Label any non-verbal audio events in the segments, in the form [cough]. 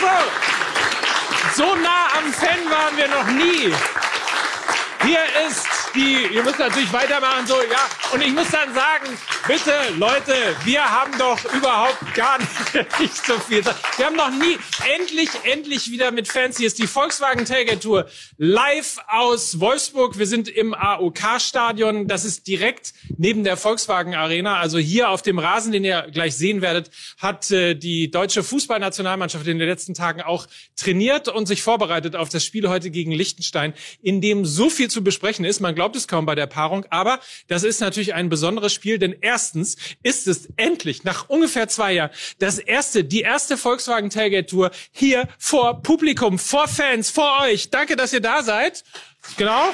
so. [laughs] so nah am Fan waren wir noch nie. Hier ist die, ihr müsst natürlich weitermachen, so, ja. Und ich muss dann sagen, bitte, Leute, wir haben doch überhaupt gar [laughs] nicht so viel. Wir haben noch nie, endlich, endlich wieder mit Fans. Hier ist die Volkswagen Tailgate Tour live aus Wolfsburg. Wir sind im AOK-Stadion. Das ist direkt neben der Volkswagen Arena. Also hier auf dem Rasen, den ihr gleich sehen werdet, hat äh, die deutsche Fußballnationalmannschaft in den letzten Tagen auch trainiert und sich vorbereitet auf das Spiel heute gegen Liechtenstein, in dem so viel zu besprechen ist. Man glaubt es kaum bei der Paarung, aber das ist natürlich ein besonderes Spiel, denn erstens ist es endlich nach ungefähr zwei Jahren das erste, die erste Volkswagen Tailgate Tour hier vor Publikum, vor Fans, vor euch. Danke, dass ihr da seid. Genau.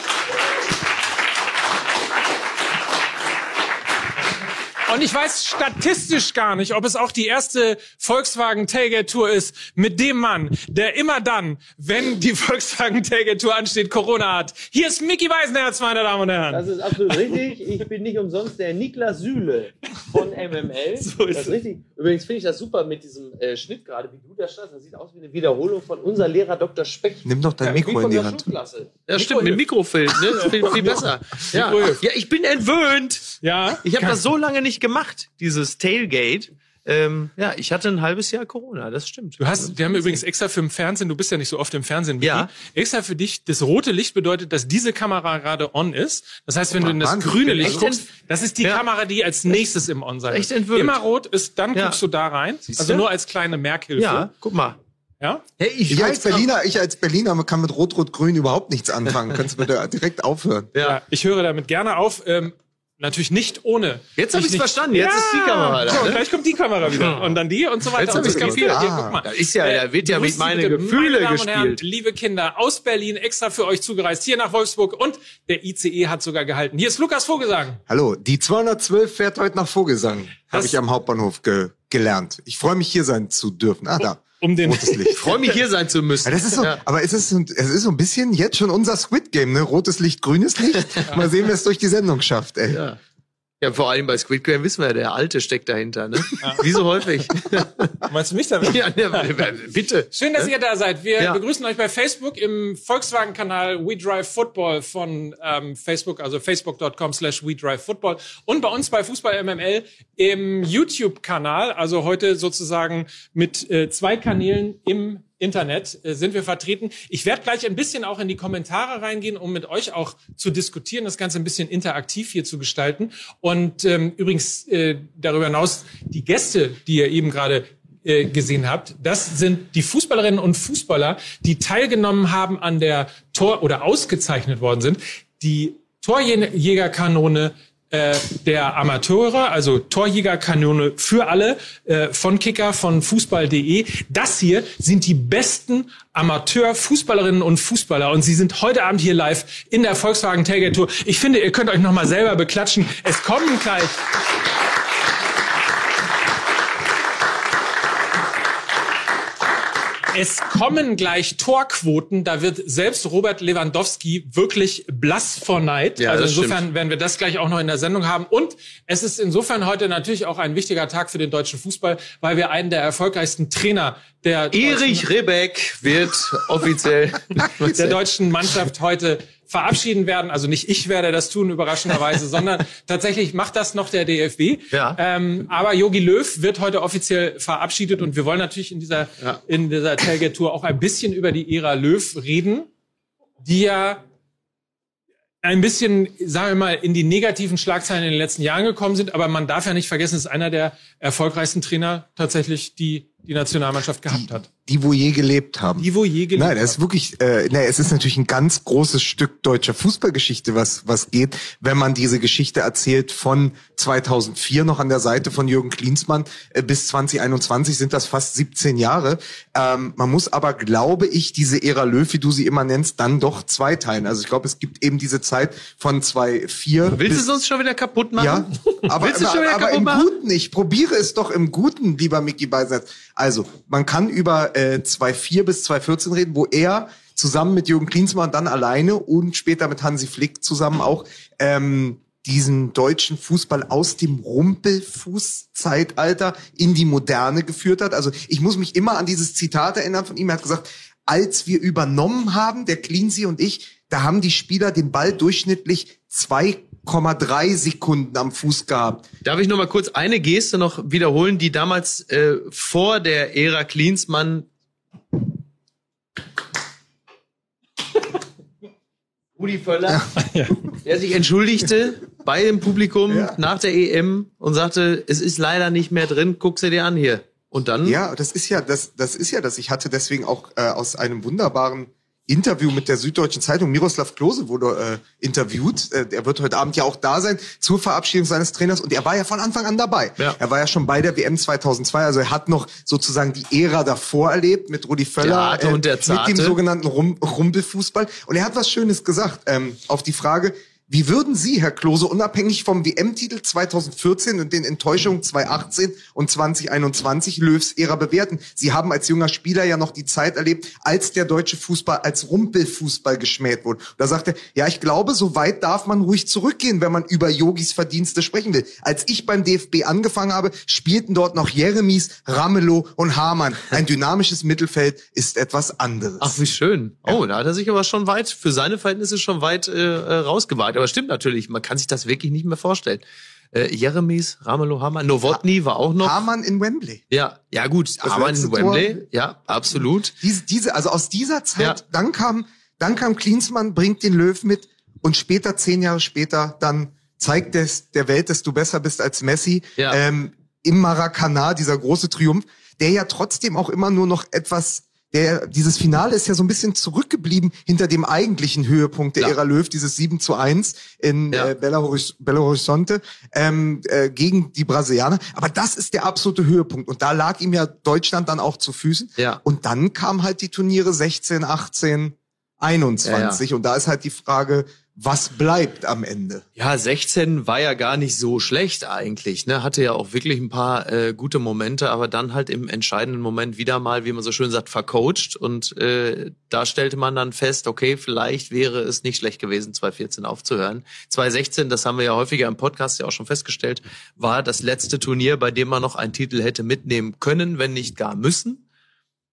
Und ich weiß statistisch gar nicht, ob es auch die erste Volkswagen Tailgate Tour ist mit dem Mann, der immer dann, wenn die [laughs] Volkswagen Tailgate Tour ansteht, Corona hat. Hier ist Mickey Weisenherz, meine Damen und Herren. Das ist absolut richtig. Ich bin nicht umsonst der Niklas Süle von MML. [laughs] So ist das ist richtig. Übrigens finde ich das super mit diesem äh, Schnitt gerade, wie du da standst. Das sieht aus wie eine Wiederholung von unser Lehrer Dr. Speck. Nimm doch dein ja, Mikro in die Hand. Schulklasse. Ja, stimmt, mit Mikrofilm, ne? [laughs] Viel, viel besser. Ja. ja, ich bin entwöhnt. Ja. Ich habe das so lange nicht gemacht, dieses Tailgate. Ähm, ja, ich hatte ein halbes Jahr Corona, das stimmt. Du hast, wir haben übrigens extra für den Fernsehen, du bist ja nicht so oft im Fernsehen, Michi, ja. extra für dich, das rote Licht bedeutet, dass diese Kamera gerade on ist. Das heißt, wenn oh, du in das Mann, grüne Licht guckst, das ist die ja. Kamera, die als nächstes im On sein Echt entwürdigt. Immer rot ist, dann ja. guckst du da rein. Siehst also nur als kleine Merkhilfe. Ja, guck mal. Ja? Hey, ich, ich als Berliner, ich als Berliner kann mit Rot-Rot-Grün überhaupt nichts anfangen. Kannst du bitte direkt aufhören? Ja. ja, ich höre damit gerne auf. Ähm, Natürlich nicht ohne. Jetzt habe ich es verstanden. Jetzt ja. ist die Kamera da. So, ne? gleich kommt die Kamera wieder. Und dann die und so weiter. Jetzt habe ich kapiert. Hier, guck mal. Da ist ja, da wird ja mit meinen Gefühle meine gespielt. Herren, liebe Kinder, aus Berlin extra für euch zugereist, hier nach Wolfsburg. Und der ICE hat sogar gehalten. Hier ist Lukas Vogelsang. Hallo, die 212 fährt heute nach Vogelsang. Habe ich am Hauptbahnhof ge gelernt. Ich freue mich, hier sein zu dürfen. Ah, da um den rotes Licht. Ich [laughs] freue mich hier sein zu müssen. Ja, das ist so, ja. aber es ist, es ist so ein bisschen jetzt schon unser Squid Game, ne? Rotes Licht, grünes Licht. [laughs] Mal sehen, wer es durch die Sendung schafft, ey. Ja. Ja, vor allem bei Squid Game wissen wir ja, der Alte steckt dahinter, ne? Ja. [laughs] Wie so häufig. [laughs] Meinst du mich damit? Ja, ne, bitte. Schön, dass ihr da seid. Wir ja. begrüßen euch bei Facebook im Volkswagen-Kanal We Drive Football von ähm, Facebook, also facebook.com slash We Drive Football und bei uns bei Fußball MML im YouTube-Kanal, also heute sozusagen mit äh, zwei Kanälen im Internet äh, sind wir vertreten. Ich werde gleich ein bisschen auch in die Kommentare reingehen, um mit euch auch zu diskutieren, das Ganze ein bisschen interaktiv hier zu gestalten. Und ähm, übrigens äh, darüber hinaus die Gäste, die ihr eben gerade äh, gesehen habt, das sind die Fußballerinnen und Fußballer, die teilgenommen haben an der Tor oder ausgezeichnet worden sind. Die Torjägerkanone äh, der Amateure, also Torjägerkanone für alle äh, von Kicker, von Fußball.de. Das hier sind die besten Amateur-Fußballerinnen und Fußballer und sie sind heute Abend hier live in der Volkswagen Tailgate Tour. Ich finde, ihr könnt euch noch mal selber beklatschen. Es kommen gleich Es kommen gleich Torquoten. Da wird selbst Robert Lewandowski wirklich blass vor Neid. Ja, also insofern stimmt. werden wir das gleich auch noch in der Sendung haben. Und es ist insofern heute natürlich auch ein wichtiger Tag für den deutschen Fußball, weil wir einen der erfolgreichsten Trainer der Erich Rebeck wird offiziell [laughs] der deutschen Mannschaft heute verabschieden werden. Also nicht ich werde das tun, überraschenderweise, [laughs] sondern tatsächlich macht das noch der DFB. Ja. Ähm, aber Yogi Löw wird heute offiziell verabschiedet und wir wollen natürlich in dieser, ja. in dieser Tailgate-Tour auch ein bisschen über die Ära Löw reden, die ja ein bisschen, sagen wir mal, in die negativen Schlagzeilen in den letzten Jahren gekommen sind. Aber man darf ja nicht vergessen, es ist einer der erfolgreichsten Trainer tatsächlich, die die Nationalmannschaft gehabt hat die wo je gelebt haben. Die wo je gelebt haben. Nein, das ist wirklich, äh, nein, es ist natürlich ein ganz großes Stück deutscher Fußballgeschichte, was was geht, wenn man diese Geschichte erzählt von 2004 noch an der Seite von Jürgen Klinsmann äh, bis 2021 sind das fast 17 Jahre. Ähm, man muss aber, glaube ich, diese Ära Löw, wie du sie immer nennst, dann doch zweiteilen. Also ich glaube, es gibt eben diese Zeit von 2004. Willst du es uns schon wieder kaputt machen? Ja, aber, aber, aber im machen? Guten. Ich probiere es doch im Guten, lieber Mickey Beisatz. Also man kann über äh, 2004 bis 2014 reden, wo er zusammen mit Jürgen Klinsmann dann alleine und später mit Hansi Flick zusammen auch ähm, diesen deutschen Fußball aus dem Rumpelfußzeitalter in die Moderne geführt hat. Also ich muss mich immer an dieses Zitat erinnern von ihm. Er hat gesagt, als wir übernommen haben, der Cleansey und ich, da haben die Spieler den Ball durchschnittlich 2,3 Sekunden am Fuß gehabt. Darf ich noch mal kurz eine Geste noch wiederholen, die damals äh, vor der Ära Klinsmann [laughs] Rudi Völler, ja. der sich entschuldigte bei dem Publikum ja. nach der EM und sagte, es ist leider nicht mehr drin, guck sie dir an hier. Und dann? Ja, das ist ja, das, das ist ja das. Ich hatte deswegen auch äh, aus einem wunderbaren Interview mit der Süddeutschen Zeitung. Miroslav Klose wurde äh, interviewt. Äh, er wird heute Abend ja auch da sein zur Verabschiedung seines Trainers und er war ja von Anfang an dabei. Ja. Er war ja schon bei der WM 2002, also er hat noch sozusagen die Ära davor erlebt mit Rudi Völler, äh, mit dem sogenannten Rum Rumpelfußball. Und er hat was Schönes gesagt ähm, auf die Frage, wie würden Sie, Herr Klose, unabhängig vom WM-Titel 2014 und den Enttäuschungen 2018 und 2021 Löws Ära bewerten? Sie haben als junger Spieler ja noch die Zeit erlebt, als der deutsche Fußball als Rumpelfußball geschmäht wurde. Da sagte er, ja, ich glaube, so weit darf man ruhig zurückgehen, wenn man über Yogis Verdienste sprechen will. Als ich beim DFB angefangen habe, spielten dort noch Jeremies, Ramelow und Hamann. Ein [laughs] dynamisches Mittelfeld ist etwas anderes. Ach, wie schön. Oh, da hat er sich aber schon weit, für seine Verhältnisse schon weit äh, äh rausgewagt gesagt, aber stimmt natürlich, man kann sich das wirklich nicht mehr vorstellen. Äh, Jeremies, Ramelow, Hamann, Nowotny war auch noch. Hamann in Wembley. Ja, ja gut, das Hamann in Wembley, Tor, ja, absolut. Diese, diese, also aus dieser Zeit, ja. dann kam, dann kam Klinsmann, bringt den Löw mit und später, zehn Jahre später, dann zeigt es der Welt, dass du besser bist als Messi. Ja. Ähm, Im Maracanã, dieser große Triumph, der ja trotzdem auch immer nur noch etwas der, dieses Finale ist ja so ein bisschen zurückgeblieben hinter dem eigentlichen Höhepunkt der ja. Ära Löw, dieses 7 zu 1 in ja. äh, Belo, Belo Horizonte ähm, äh, gegen die Brasilianer. Aber das ist der absolute Höhepunkt. Und da lag ihm ja Deutschland dann auch zu Füßen. Ja. Und dann kam halt die Turniere 16, 18, 21. Ja, ja. Und da ist halt die Frage, was bleibt am Ende? Ja, 16 war ja gar nicht so schlecht eigentlich. Ne? Hatte ja auch wirklich ein paar äh, gute Momente, aber dann halt im entscheidenden Moment wieder mal, wie man so schön sagt, vercoacht. Und äh, da stellte man dann fest, okay, vielleicht wäre es nicht schlecht gewesen, 2014 aufzuhören. 2016, das haben wir ja häufiger im Podcast ja auch schon festgestellt, war das letzte Turnier, bei dem man noch einen Titel hätte mitnehmen können, wenn nicht gar müssen.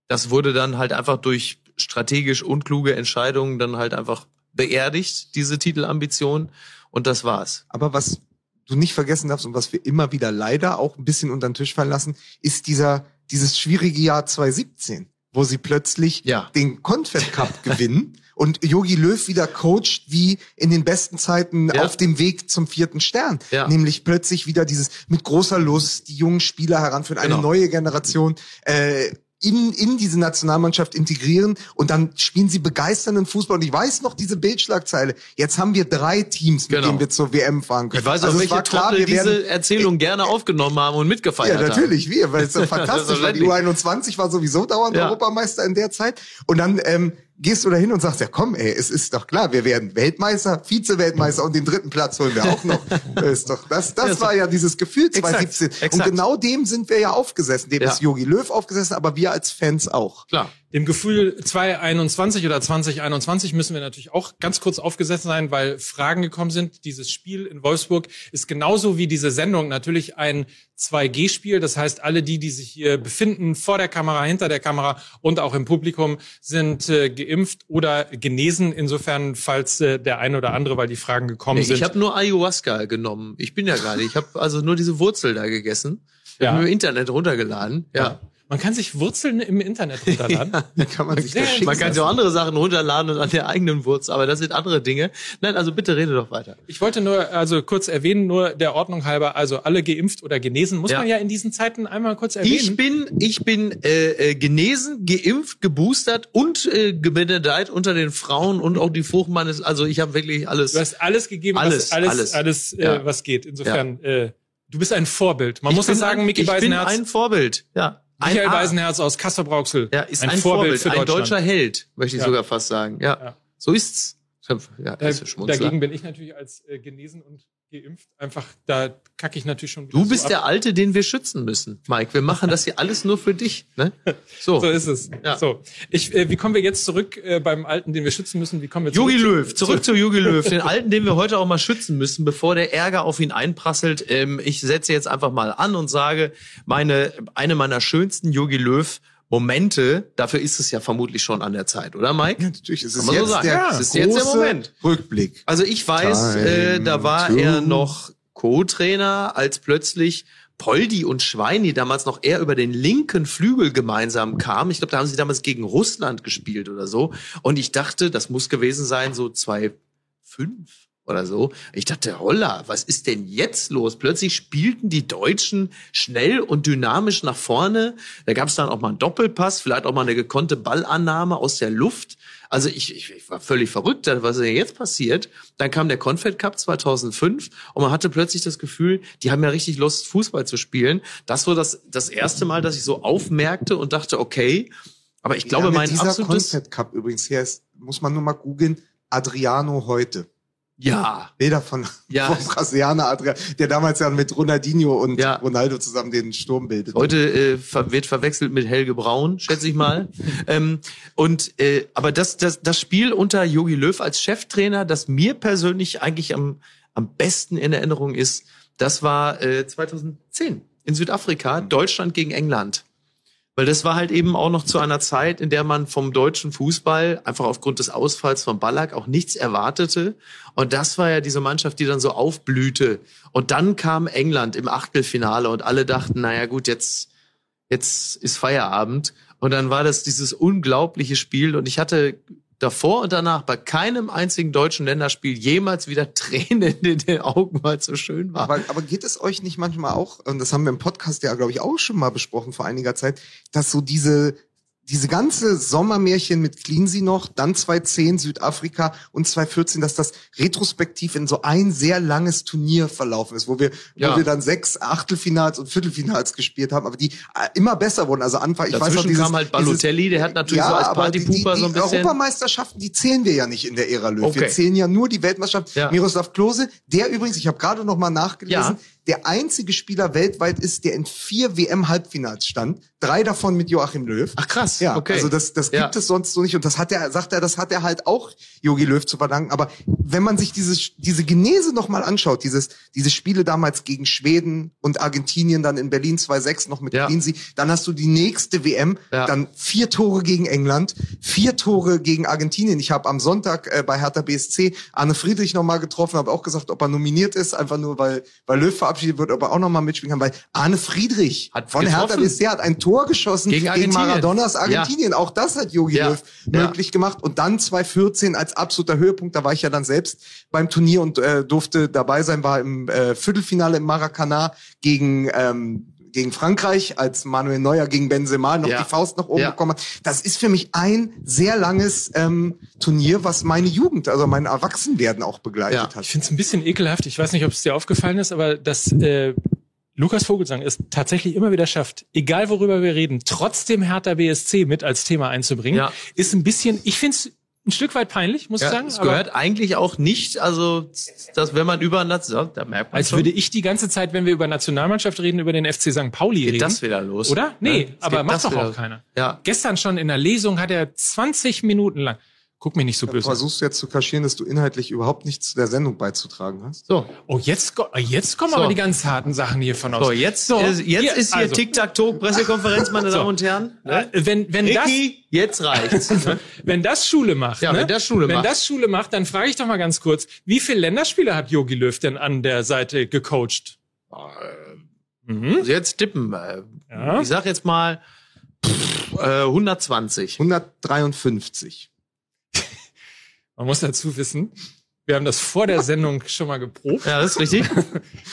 Das wurde dann halt einfach durch strategisch unkluge Entscheidungen dann halt einfach beerdigt, diese Titelambition. Und das war's. Aber was du nicht vergessen darfst und was wir immer wieder leider auch ein bisschen unter den Tisch fallen lassen, ist dieser, dieses schwierige Jahr 2017, wo sie plötzlich ja. den Confed Cup [laughs] gewinnen und Yogi Löw wieder coacht wie in den besten Zeiten ja. auf dem Weg zum vierten Stern. Ja. Nämlich plötzlich wieder dieses mit großer Lust die jungen Spieler heranführen, genau. eine neue Generation. Äh, in, in diese Nationalmannschaft integrieren und dann spielen sie begeisternden Fußball. Und ich weiß noch diese Bildschlagzeile. Jetzt haben wir drei Teams, mit genau. denen wir zur WM fahren können. Ich weiß auch, also welche klar, wir diese werden, Erzählung gerne aufgenommen haben und mitgefeiert haben. Ja, natürlich, haben. wir, weil es so [laughs] fantastisch war. Die U21 war sowieso dauernd ja. Europameister in der Zeit. Und dann ähm, gehst du da hin und sagst, ja komm, ey, es ist doch klar, wir werden Weltmeister, Vize-Weltmeister und den dritten Platz holen wir auch noch. [laughs] Das ist doch, das, das war ja dieses Gefühl 2017. Exakt, exakt. Und genau dem sind wir ja aufgesessen. Dem ja. ist Yogi Löw aufgesessen, aber wir als Fans auch. Klar. Dem Gefühl 2021 oder 2021 müssen wir natürlich auch ganz kurz aufgesetzt sein, weil Fragen gekommen sind. Dieses Spiel in Wolfsburg ist genauso wie diese Sendung natürlich ein 2G-Spiel. Das heißt, alle die, die sich hier befinden, vor der Kamera, hinter der Kamera und auch im Publikum, sind äh, geimpft oder genesen. Insofern, falls äh, der eine oder andere, weil die Fragen gekommen nee, sind. Ich habe nur Ayahuasca genommen. Ich bin ja gar nicht. Ich habe also nur diese Wurzel da gegessen. Ich ja. habe im Internet runtergeladen. ja. ja. Man kann sich Wurzeln im Internet runterladen. [laughs] ja, kann man, sich man kann sich auch andere Sachen runterladen und an der eigenen Wurzel, aber das sind andere Dinge. Nein, also bitte rede doch weiter. Ich wollte nur also kurz erwähnen, nur der Ordnung halber, also alle geimpft oder genesen, muss ja. man ja in diesen Zeiten einmal kurz erwähnen. Ich bin, ich bin äh, äh, genesen, geimpft, geboostert und äh, gebenedeit unter den Frauen und auch die Fruchtmann ist, also ich habe wirklich alles. Du hast alles gegeben, alles, was, alles, alles, alles äh, ja. was geht. Insofern, ja. äh, du bist ein Vorbild. Man ich muss das sagen, Micky Beisenherz. Ich bin ein Vorbild, ja. Michael Beisenherz aus Kassel-Brauxel. Ja, ist ein, ein Vorbild, Vorbild, für ein deutscher Held, möchte ich ja. sogar fast sagen. Ja. ja. So ist's. Ja, da, dagegen bin ich natürlich als äh, genesen und geimpft. Einfach, da kacke ich natürlich schon. Du bist so der Alte, den wir schützen müssen, Mike. Wir machen das hier alles nur für dich. Ne? [laughs] So. so ist es. Ja. So, ich, äh, wie kommen wir jetzt zurück äh, beim Alten, den wir schützen müssen? Wie kommen wir zurück? Jogi Löw, zurück [laughs] zu Jogi Löw, den Alten, den wir heute auch mal schützen müssen, bevor der Ärger auf ihn einprasselt. Ähm, ich setze jetzt einfach mal an und sage, meine eine meiner schönsten Jogi Löw Momente, dafür ist es ja vermutlich schon an der Zeit, oder Mike? Ja, natürlich. Es ist, jetzt, so der, ja, es ist jetzt der Moment. Rückblick. Also ich weiß, äh, da war two. er noch Co-Trainer, als plötzlich Poldi und Schweini damals noch eher über den linken Flügel gemeinsam kamen. Ich glaube, da haben sie damals gegen Russland gespielt oder so. Und ich dachte, das muss gewesen sein, so zwei fünf oder so. Ich dachte, holla, was ist denn jetzt los? Plötzlich spielten die Deutschen schnell und dynamisch nach vorne. Da gab es dann auch mal einen Doppelpass, vielleicht auch mal eine gekonnte Ballannahme aus der Luft. Also ich, ich, ich war völlig verrückt, was ist denn jetzt passiert? Dann kam der Confed Cup 2005 und man hatte plötzlich das Gefühl, die haben ja richtig Lust, Fußball zu spielen. Das war das, das erste Mal, dass ich so aufmerkte und dachte, okay, aber ich glaube, ja, mein dieser absolutes... Confed Cup übrigens hier ist, muss man nur mal googeln, Adriano heute. Ja. Bilder von, ja. [laughs] vom Brasilianer Adrian, der damals ja mit Ronaldinho und ja. Ronaldo zusammen den Sturm bildet. Heute äh, wird verwechselt mit Helge Braun, schätze ich mal. [laughs] ähm, und äh, aber das, das, das Spiel unter Jogi Löw als Cheftrainer, das mir persönlich eigentlich am, am besten in Erinnerung ist, das war äh, 2010 in Südafrika, mhm. Deutschland gegen England. Weil das war halt eben auch noch zu einer Zeit, in der man vom deutschen Fußball einfach aufgrund des Ausfalls von Ballack auch nichts erwartete. Und das war ja diese Mannschaft, die dann so aufblühte. Und dann kam England im Achtelfinale und alle dachten, naja gut, jetzt, jetzt ist Feierabend. Und dann war das dieses unglaubliche Spiel und ich hatte davor und danach bei keinem einzigen deutschen Länderspiel jemals wieder [laughs] Tränen in den Augen, weil es so schön war. Aber, aber geht es euch nicht manchmal auch, und das haben wir im Podcast ja, glaube ich, auch schon mal besprochen vor einiger Zeit, dass so diese diese ganze Sommermärchen mit Cleansey noch, dann 2010 Südafrika und 2014, dass das retrospektiv in so ein sehr langes Turnier verlaufen ist, wo wir, ja. wo wir dann sechs Achtelfinals und Viertelfinals gespielt haben, aber die äh, immer besser wurden. Also Anfang, ich Dazwischen weiß noch, dieses, kam halt Balotelli, der hat natürlich ja, so als Partypooper so ein bisschen. Europameisterschaften, die zählen wir ja nicht in der Ära Löw. Okay. Wir zählen ja nur die Weltmeisterschaft. Ja. Miroslav Klose, der übrigens, ich habe gerade noch mal nachgelesen, der einzige Spieler weltweit ist, der in vier WM-Halbfinals stand. Drei davon mit Joachim Löw. Ach krass. Ja, okay. Also das, das gibt ja. es sonst so nicht. Und das hat er, sagt er, das hat er halt auch Jogi Löw zu verdanken. Aber wenn man sich dieses, diese Genese nochmal anschaut, dieses, diese Spiele damals gegen Schweden und Argentinien, dann in Berlin 2-6 noch mit ja. Lindsay, dann hast du die nächste WM, ja. dann vier Tore gegen England, vier Tore gegen Argentinien. Ich habe am Sonntag äh, bei Hertha BSC Arne Friedrich nochmal getroffen, habe auch gesagt, ob er nominiert ist, einfach nur weil, weil Löw verabschiedet wird, aber auch nochmal mitspielen kann, weil Arne Friedrich hat von getroffen. Hertha BSC hat ein Tor geschossen gegen, gegen Maradonas Argentinien. Ja. Auch das hat Jogi ja. Löw möglich gemacht. Und dann 2014 als absoluter Höhepunkt, da war ich ja dann selbst beim Turnier und äh, durfte dabei sein, war im äh, Viertelfinale im Maracana gegen ähm, gegen Frankreich, als Manuel Neuer gegen Benzema noch ja. die Faust nach oben ja. bekommen hat. Das ist für mich ein sehr langes ähm, Turnier, was meine Jugend, also mein Erwachsenwerden auch begleitet ja. hat. Ich finde es ein bisschen ekelhaft. Ich weiß nicht, ob es dir aufgefallen ist, aber das äh, Lukas Vogelsang es tatsächlich immer wieder schafft, egal worüber wir reden, trotzdem Hertha BSC mit als Thema einzubringen, ja. ist ein bisschen, ich finde es ein Stück weit peinlich, muss ja, ich sagen. Es gehört eigentlich auch nicht, also dass wenn man über Nation, da merkt man Als schon. würde ich die ganze Zeit, wenn wir über Nationalmannschaft reden, über den FC St. Pauli geht reden. das wieder los. Oder? Nee, ja, aber macht doch auch keiner. Ja. Gestern schon in der Lesung hat er 20 Minuten lang Guck mich nicht so böse. Versuchst du jetzt zu kaschieren, dass du inhaltlich überhaupt nichts zu der Sendung beizutragen hast? So. Oh, jetzt, jetzt kommen so. aber die ganz harten Sachen hier von aus. So, jetzt, so, jetzt hier, ist hier also. Tic-Tac-Toe-Pressekonferenz, meine [laughs] so. Damen und Herren. Ne? Äh, wenn, wenn Ricky, das, jetzt reicht's. [laughs] Ne? wenn das Schule macht, ja, ne? wenn das Schule wenn macht. Wenn das Schule macht, dann frage ich doch mal ganz kurz, wie viele Länderspiele hat Jogi Löw denn an der Seite gecoacht? Äh, mhm. Also jetzt tippen. Ja. Ich sag jetzt mal pff, äh, 120. 153. Man muss dazu wissen, wir haben das vor der Sendung schon mal geprobt. Ja, das ist richtig.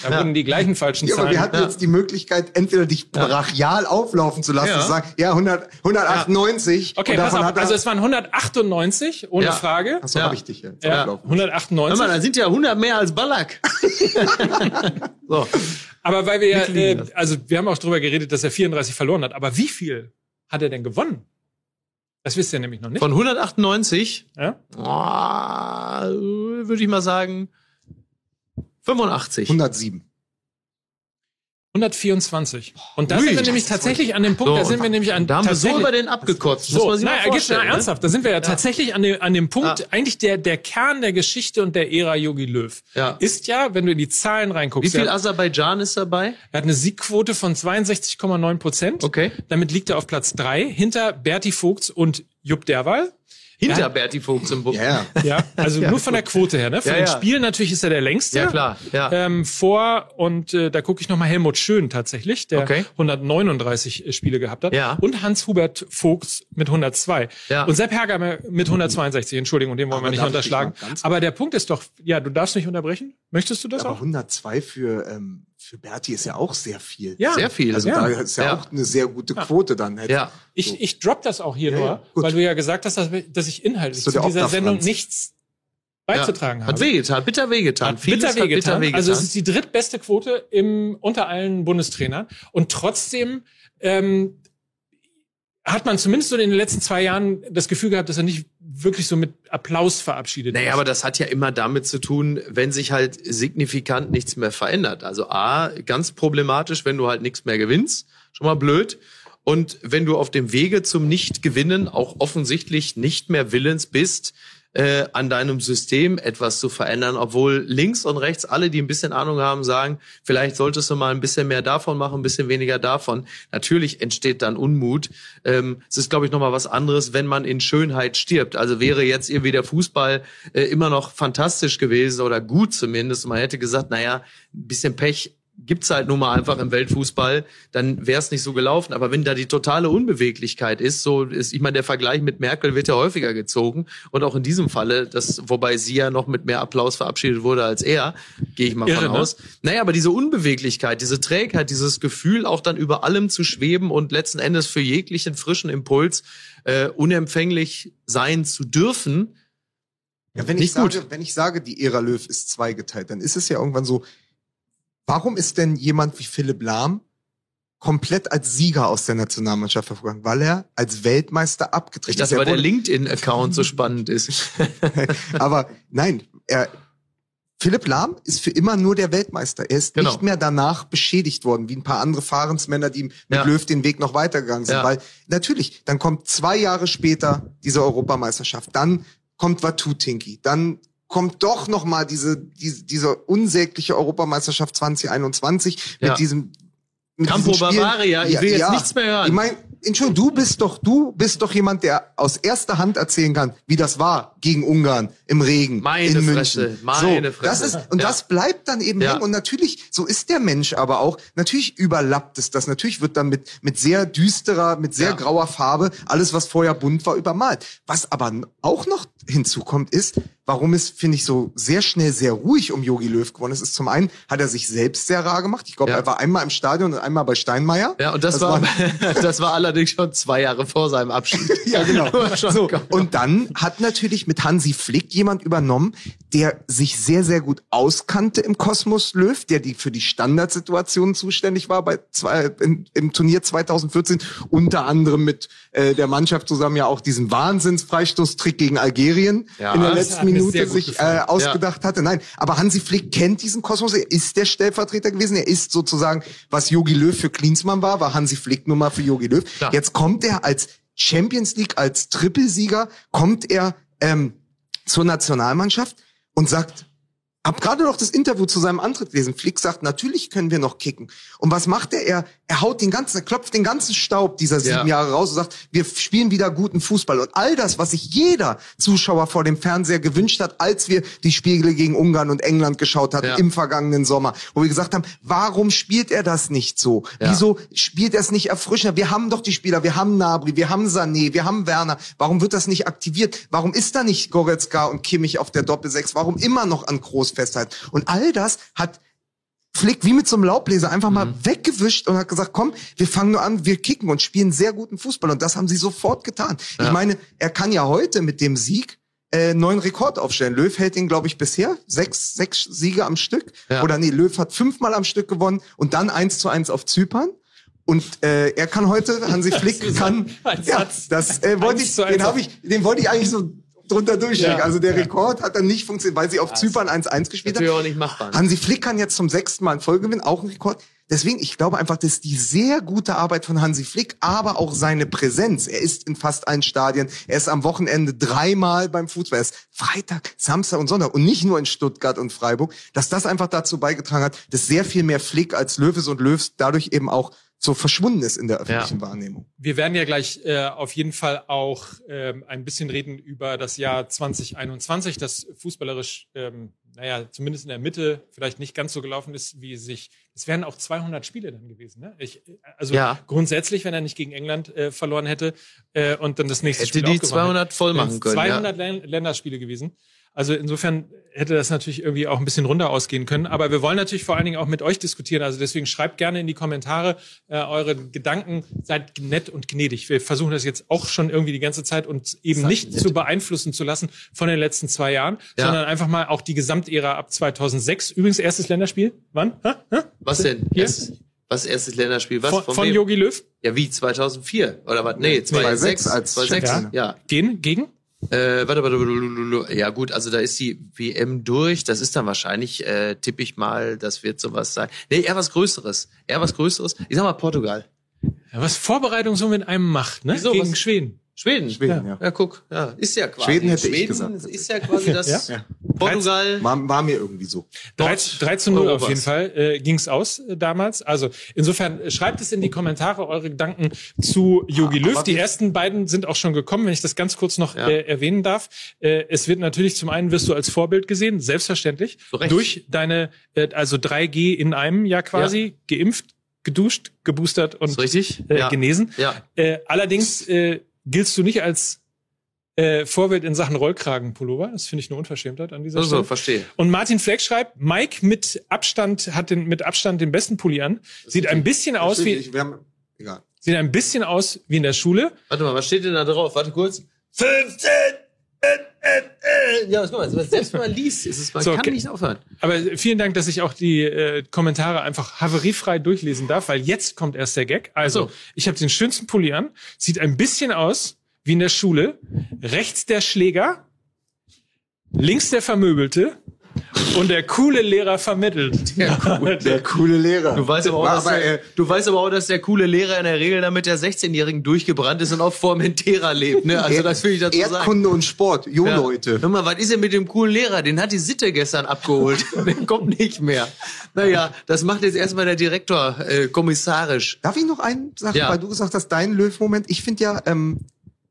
da ja. wurden die gleichen falschen ja, Zahlen. Aber wir hatten ja. jetzt die Möglichkeit, entweder dich brachial auflaufen zu lassen ja. und sagen, ja, 100, 198. Okay, pass auf, also es waren 198, ohne Frage. Achso, ja. habe ich dich jetzt. Ja, 198. Hör mal, da sind ja 100 mehr als Ballack. [laughs] so. Aber weil wir ja, äh, also wir haben auch drüber geredet, dass er 34 verloren hat. Aber wie viel hat er denn gewonnen? Das wisst ihr nämlich noch nicht. Von 198? Ja. Oh, Würde ich mal sagen 85. 107. 124. Und da Ui, sind wir nämlich tatsächlich an dem Punkt, so, da sind wir nämlich an Da haben wir so über den abgekotzt. So, naja, geht na, ernsthaft, da sind wir ja, ja. tatsächlich an dem, an dem Punkt, ja. eigentlich der, der Kern der Geschichte und der Ära Yogi Löw ja. ist ja, wenn du in die Zahlen reinguckst. Wie viel Aserbaidschan ist dabei? Er hat eine Siegquote von 62,9 Prozent. Okay. Damit liegt er auf Platz drei hinter Berti Vogts und Jupp Derwal. Hinter ja. Berti Vogts im Bus. Ja, ja. also ja, nur von der Quote her. Ne? Von ja, den Spielen natürlich ist er der längste. Ja, klar. Ja. Ähm, vor, und äh, da gucke ich nochmal Helmut Schön tatsächlich, der okay. 139 äh, Spiele gehabt hat. Ja. Und Hans-Hubert Vogts mit 102. Ja. Und Sepp Herger mit 162, Entschuldigung, den wollen Aber wir nicht unterschlagen. Aber der Punkt ist doch, ja, du darfst nicht unterbrechen. Möchtest du das Aber auch? 102 für... Ähm für Berti ist ja auch sehr viel. Ja, sehr viel. Also ja. da ist ja, ja, auch eine sehr gute Quote dann. Ja. Ich, ich drop das auch hier ja, nur, weil du ja gesagt hast, dass, dass ich inhaltlich zu dieser Sendung nichts beizutragen habe. Hat wehgetan, bitter wehgetan. Hat bitter wehgetan. bitter wehgetan. Also es ist die drittbeste Quote im, unter allen Bundestrainern. Und trotzdem ähm, hat man zumindest so in den letzten zwei Jahren das Gefühl gehabt, dass er nicht wirklich so mit Applaus verabschiedet naja, aber das hat ja immer damit zu tun, wenn sich halt signifikant nichts mehr verändert. Also A, ganz problematisch, wenn du halt nichts mehr gewinnst. Schon mal blöd. Und wenn du auf dem Wege zum Nicht-Gewinnen auch offensichtlich nicht mehr willens bist, äh, an deinem System etwas zu verändern, obwohl links und rechts alle, die ein bisschen Ahnung haben, sagen, vielleicht solltest du mal ein bisschen mehr davon machen, ein bisschen weniger davon. Natürlich entsteht dann Unmut. Ähm, es ist, glaube ich, nochmal was anderes, wenn man in Schönheit stirbt. Also wäre jetzt irgendwie der Fußball äh, immer noch fantastisch gewesen oder gut zumindest. Man hätte gesagt, naja, ein bisschen Pech gibt's halt nun mal einfach im Weltfußball, dann wäre es nicht so gelaufen. Aber wenn da die totale Unbeweglichkeit ist, so ist, ich meine, der Vergleich mit Merkel wird ja häufiger gezogen und auch in diesem Falle, das, wobei sie ja noch mit mehr Applaus verabschiedet wurde als er, gehe ich mal Irre, von ne? aus. Naja, aber diese Unbeweglichkeit, diese Trägheit, dieses Gefühl, auch dann über allem zu schweben und letzten Endes für jeglichen frischen Impuls äh, unempfänglich sein zu dürfen, ja, wenn ich sage, wenn ich sage, die Ära Löw ist zweigeteilt, dann ist es ja irgendwann so, Warum ist denn jemand wie Philipp Lahm komplett als Sieger aus der Nationalmannschaft hervorgegangen? Weil er als Weltmeister abgetreten ist. Ich dachte, weil der LinkedIn-Account so [laughs] spannend ist. [laughs] Aber nein, er, Philipp Lahm ist für immer nur der Weltmeister. Er ist genau. nicht mehr danach beschädigt worden, wie ein paar andere Fahrensmänner, die mit ja. Löw den Weg noch weitergegangen sind. Ja. Weil natürlich, dann kommt zwei Jahre später diese Europameisterschaft, dann kommt Watutinki, dann kommt doch noch mal diese, diese, diese unsägliche Europameisterschaft 2021 ja. mit diesem mit Campo Bavaria, ich will ja, jetzt ja. nichts mehr hören. Ich meine, Entschuldigung, du bist doch, du bist doch jemand, der aus erster Hand erzählen kann, wie das war gegen Ungarn im Regen meine in München. Fresse, meine so, Fresse. Das ist, und ja. das bleibt dann eben ja. hängen. Und natürlich, so ist der Mensch aber auch. Natürlich überlappt es das. Natürlich wird dann mit, mit sehr düsterer, mit sehr ja. grauer Farbe alles, was vorher bunt war, übermalt. Was aber auch noch hinzukommt, ist, warum es, finde ich, so sehr schnell sehr ruhig um Yogi Löw geworden ist, ist zum einen, hat er sich selbst sehr rar gemacht. Ich glaube, ja. er war einmal im Stadion und einmal bei Steinmeier. Ja, und das, das war, war [laughs] das war allerdings schon zwei Jahre vor seinem Abschied. [laughs] ja, genau. [laughs] so, und dann hat natürlich mit Hansi Flick jemand übernommen, der sich sehr, sehr gut auskannte im Kosmos Löw, der die für die Standardsituationen zuständig war bei zwei, in, im Turnier 2014, unter anderem mit äh, der Mannschaft zusammen ja auch diesen Wahnsinnsfreistoßtrick gegen Algerien ja, in der letzten Minute sich äh, ausgedacht ja. hatte. Nein, aber Hansi Flick kennt diesen Kosmos, er ist der Stellvertreter gewesen, er ist sozusagen, was Yogi Löw für Klinsmann war, war Hansi Flick nun mal für Yogi Löw. Ja. Jetzt kommt er als Champions League, als Trippelsieger, kommt er ähm, zur Nationalmannschaft und sagt, hab gerade noch das Interview zu seinem Antritt gelesen. Flick sagt, natürlich können wir noch kicken. Und was macht er? Er, er haut den ganzen, er klopft den ganzen Staub dieser sieben ja. Jahre raus und sagt, wir spielen wieder guten Fußball. Und all das, was sich jeder Zuschauer vor dem Fernseher gewünscht hat, als wir die Spiele gegen Ungarn und England geschaut hatten ja. im vergangenen Sommer, wo wir gesagt haben, warum spielt er das nicht so? Ja. Wieso spielt er es nicht erfrischender? Wir haben doch die Spieler, wir haben Nabri, wir haben Sané, wir haben Werner. Warum wird das nicht aktiviert? Warum ist da nicht Goretzka und Kimmich auf der Doppelsechs? Warum immer noch an Groß festhalten. Und all das hat Flick wie mit so einem Laubbläser einfach mal mhm. weggewischt und hat gesagt, komm, wir fangen nur an, wir kicken und spielen sehr guten Fußball. Und das haben sie sofort getan. Ja. Ich meine, er kann ja heute mit dem Sieg äh, neuen Rekord aufstellen. Löw hält ihn, glaube ich, bisher sechs, sechs Siege am Stück. Ja. Oder nee, Löw hat fünfmal am Stück gewonnen und dann eins zu eins auf Zypern. Und äh, er kann heute, Hansi [laughs] Flick kann, ja, das äh, wollte ich, den habe ich, den wollte ich eigentlich so drunter durchschicken. Ja, also der ja. Rekord hat dann nicht funktioniert, weil sie auf das Zypern 1-1 gespielt haben. auch nicht machbar. Hansi Flick kann jetzt zum sechsten Mal in Folge gewinnen, auch ein Rekord. Deswegen, ich glaube einfach, das ist die sehr gute Arbeit von Hansi Flick, aber auch seine Präsenz. Er ist in fast allen Stadien. Er ist am Wochenende dreimal beim Fußball. Er ist Freitag, Samstag und Sonntag und nicht nur in Stuttgart und Freiburg. Dass das einfach dazu beigetragen hat, dass sehr viel mehr Flick als Löwes und Löws dadurch eben auch so verschwunden ist in der öffentlichen ja. Wahrnehmung. Wir werden ja gleich äh, auf jeden Fall auch ähm, ein bisschen reden über das Jahr 2021, das fußballerisch, ähm, naja, zumindest in der Mitte vielleicht nicht ganz so gelaufen ist, wie sich. Es wären auch 200 Spiele dann gewesen. Ne? Ich, also ja. grundsätzlich, wenn er nicht gegen England äh, verloren hätte äh, und dann das nächste hätte Spiel die 200 voll machen können. 200 ja. Länderspiele gewesen. Also insofern hätte das natürlich irgendwie auch ein bisschen runter ausgehen können. Aber wir wollen natürlich vor allen Dingen auch mit euch diskutieren. Also deswegen schreibt gerne in die Kommentare äh, eure Gedanken. Seid nett und gnädig. Wir versuchen das jetzt auch schon irgendwie die ganze Zeit uns eben nicht nett. zu beeinflussen zu lassen von den letzten zwei Jahren, ja. sondern einfach mal auch die Gesamtära ab 2006. Übrigens erstes Länderspiel. Wann? Ha? Ha? Was denn? Hier? Was erstes Länderspiel? Was? Von, Jogi Löw? Ja, wie 2004 oder was? Nee, 2006 als 2006. Ja. ja. Gegen? Gegen? Äh, warte, warte, warte, ja gut, also da ist die WM durch. Das ist dann wahrscheinlich, äh, tippe ich mal, das wird sowas sein. Nee, eher was Größeres. Eher was Größeres. Ich sag mal Portugal. Ja, was Vorbereitung so mit einem macht, ne? Wieso, Gegen was? Schweden. Schweden, Schweden, ja. Ja, guck, ja, ist ja quasi. Schweden hätte Schweden ich gesagt. ist ja quasi das ja? Portugal. War, war, mir irgendwie so. 3, 3 zu 0 auf jeden Fall äh, ging's aus äh, damals. Also insofern äh, schreibt es in die Kommentare eure Gedanken zu Yogi ja, Löw. Die ersten beiden sind auch schon gekommen, wenn ich das ganz kurz noch ja. äh, erwähnen darf. Äh, es wird natürlich zum einen wirst du als Vorbild gesehen, selbstverständlich, so durch deine äh, also 3G in einem Jahr quasi geimpft, geduscht, geboostert und richtig? Äh, genesen. Ja. Äh, allerdings äh, giltst du nicht als äh, Vorbild in Sachen Rollkragenpullover. Das finde ich eine Unverschämtheit an dieser also, Stelle. verstehe. Und Martin Fleck schreibt, Mike mit Abstand hat den mit Abstand den besten Pulli an. Das sieht ein bisschen aus wie ich, haben, egal. Sieht ein bisschen aus wie in der Schule. Warte mal, was steht denn da drauf? Warte kurz. 15 äh, äh. Ja, was mal, selbst wenn man liest, ist es, man so, kann okay. nicht aufhören. Aber vielen Dank, dass ich auch die äh, Kommentare einfach haveriefrei durchlesen darf, weil jetzt kommt erst der Gag. Also, so. ich habe den schönsten Pulli an, sieht ein bisschen aus wie in der Schule. Rechts der Schläger, links der Vermöbelte und der coole Lehrer vermittelt. Der, cool, der coole Lehrer. Du weißt, aber auch, dass der, du weißt aber auch, dass der coole Lehrer in der Regel damit der 16-Jährigen durchgebrannt ist und auf Formentera lebt. Ne? Also das will ich dazu sagen. Erdkunde und Sport, jo ja. Leute. Hör mal, was ist denn mit dem coolen Lehrer? Den hat die Sitte gestern abgeholt. [laughs] der kommt nicht mehr. Naja, das macht jetzt erstmal der Direktor äh, kommissarisch. Darf ich noch einen sagen, ja. weil du gesagt hast, dein Löw-Moment? Ich finde ja ähm,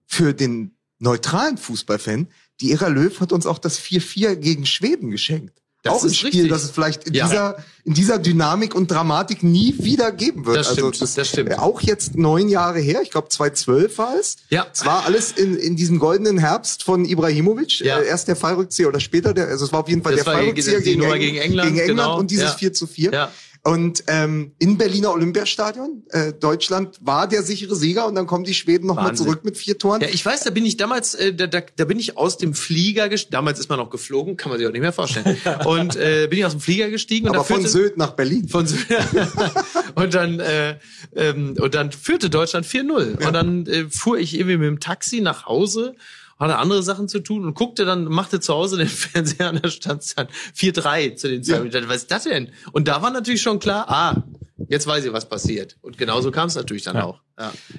für den neutralen Fußballfan die Ära Löw hat uns auch das 4-4 gegen Schweden geschenkt. Das auch ein Spiel, richtig. das es vielleicht in, ja. dieser, in dieser Dynamik und Dramatik nie wieder geben wird. Das also stimmt, das, das stimmt. Auch jetzt neun Jahre her, ich glaube 2012 war es. Ja. Es war alles in, in diesem goldenen Herbst von Ibrahimovic. Ja. Äh, erst der Fallrückzieher oder später, der, also es war auf jeden Fall das der Fallrückzieher gegen, gegen, gegen, England, gegen England genau. und dieses ja. 4 zu 4. Ja. Und ähm, in Berliner Olympiastadion, äh, Deutschland war der sichere Sieger und dann kommen die Schweden nochmal zurück mit vier Toren. Ja, ich weiß, da bin ich damals, äh, da, da, da bin ich aus dem Flieger gestiegen. Damals ist man noch geflogen, kann man sich auch nicht mehr vorstellen. [laughs] und äh, bin ich aus dem Flieger gestiegen. Aber und von führte, Sylt nach Berlin. Von Sylt. [laughs] und dann äh, ähm, und dann führte Deutschland 4-0. Ja. Und dann äh, fuhr ich irgendwie mit dem Taxi nach Hause hatte andere Sachen zu tun und guckte dann, machte zu Hause den [laughs] Fernseher an, da stand dann 4-3 zu den zwei ja. Was ist das denn? Und da war natürlich schon klar, ah, jetzt weiß ich, was passiert. Und genauso kam es natürlich dann ja. auch.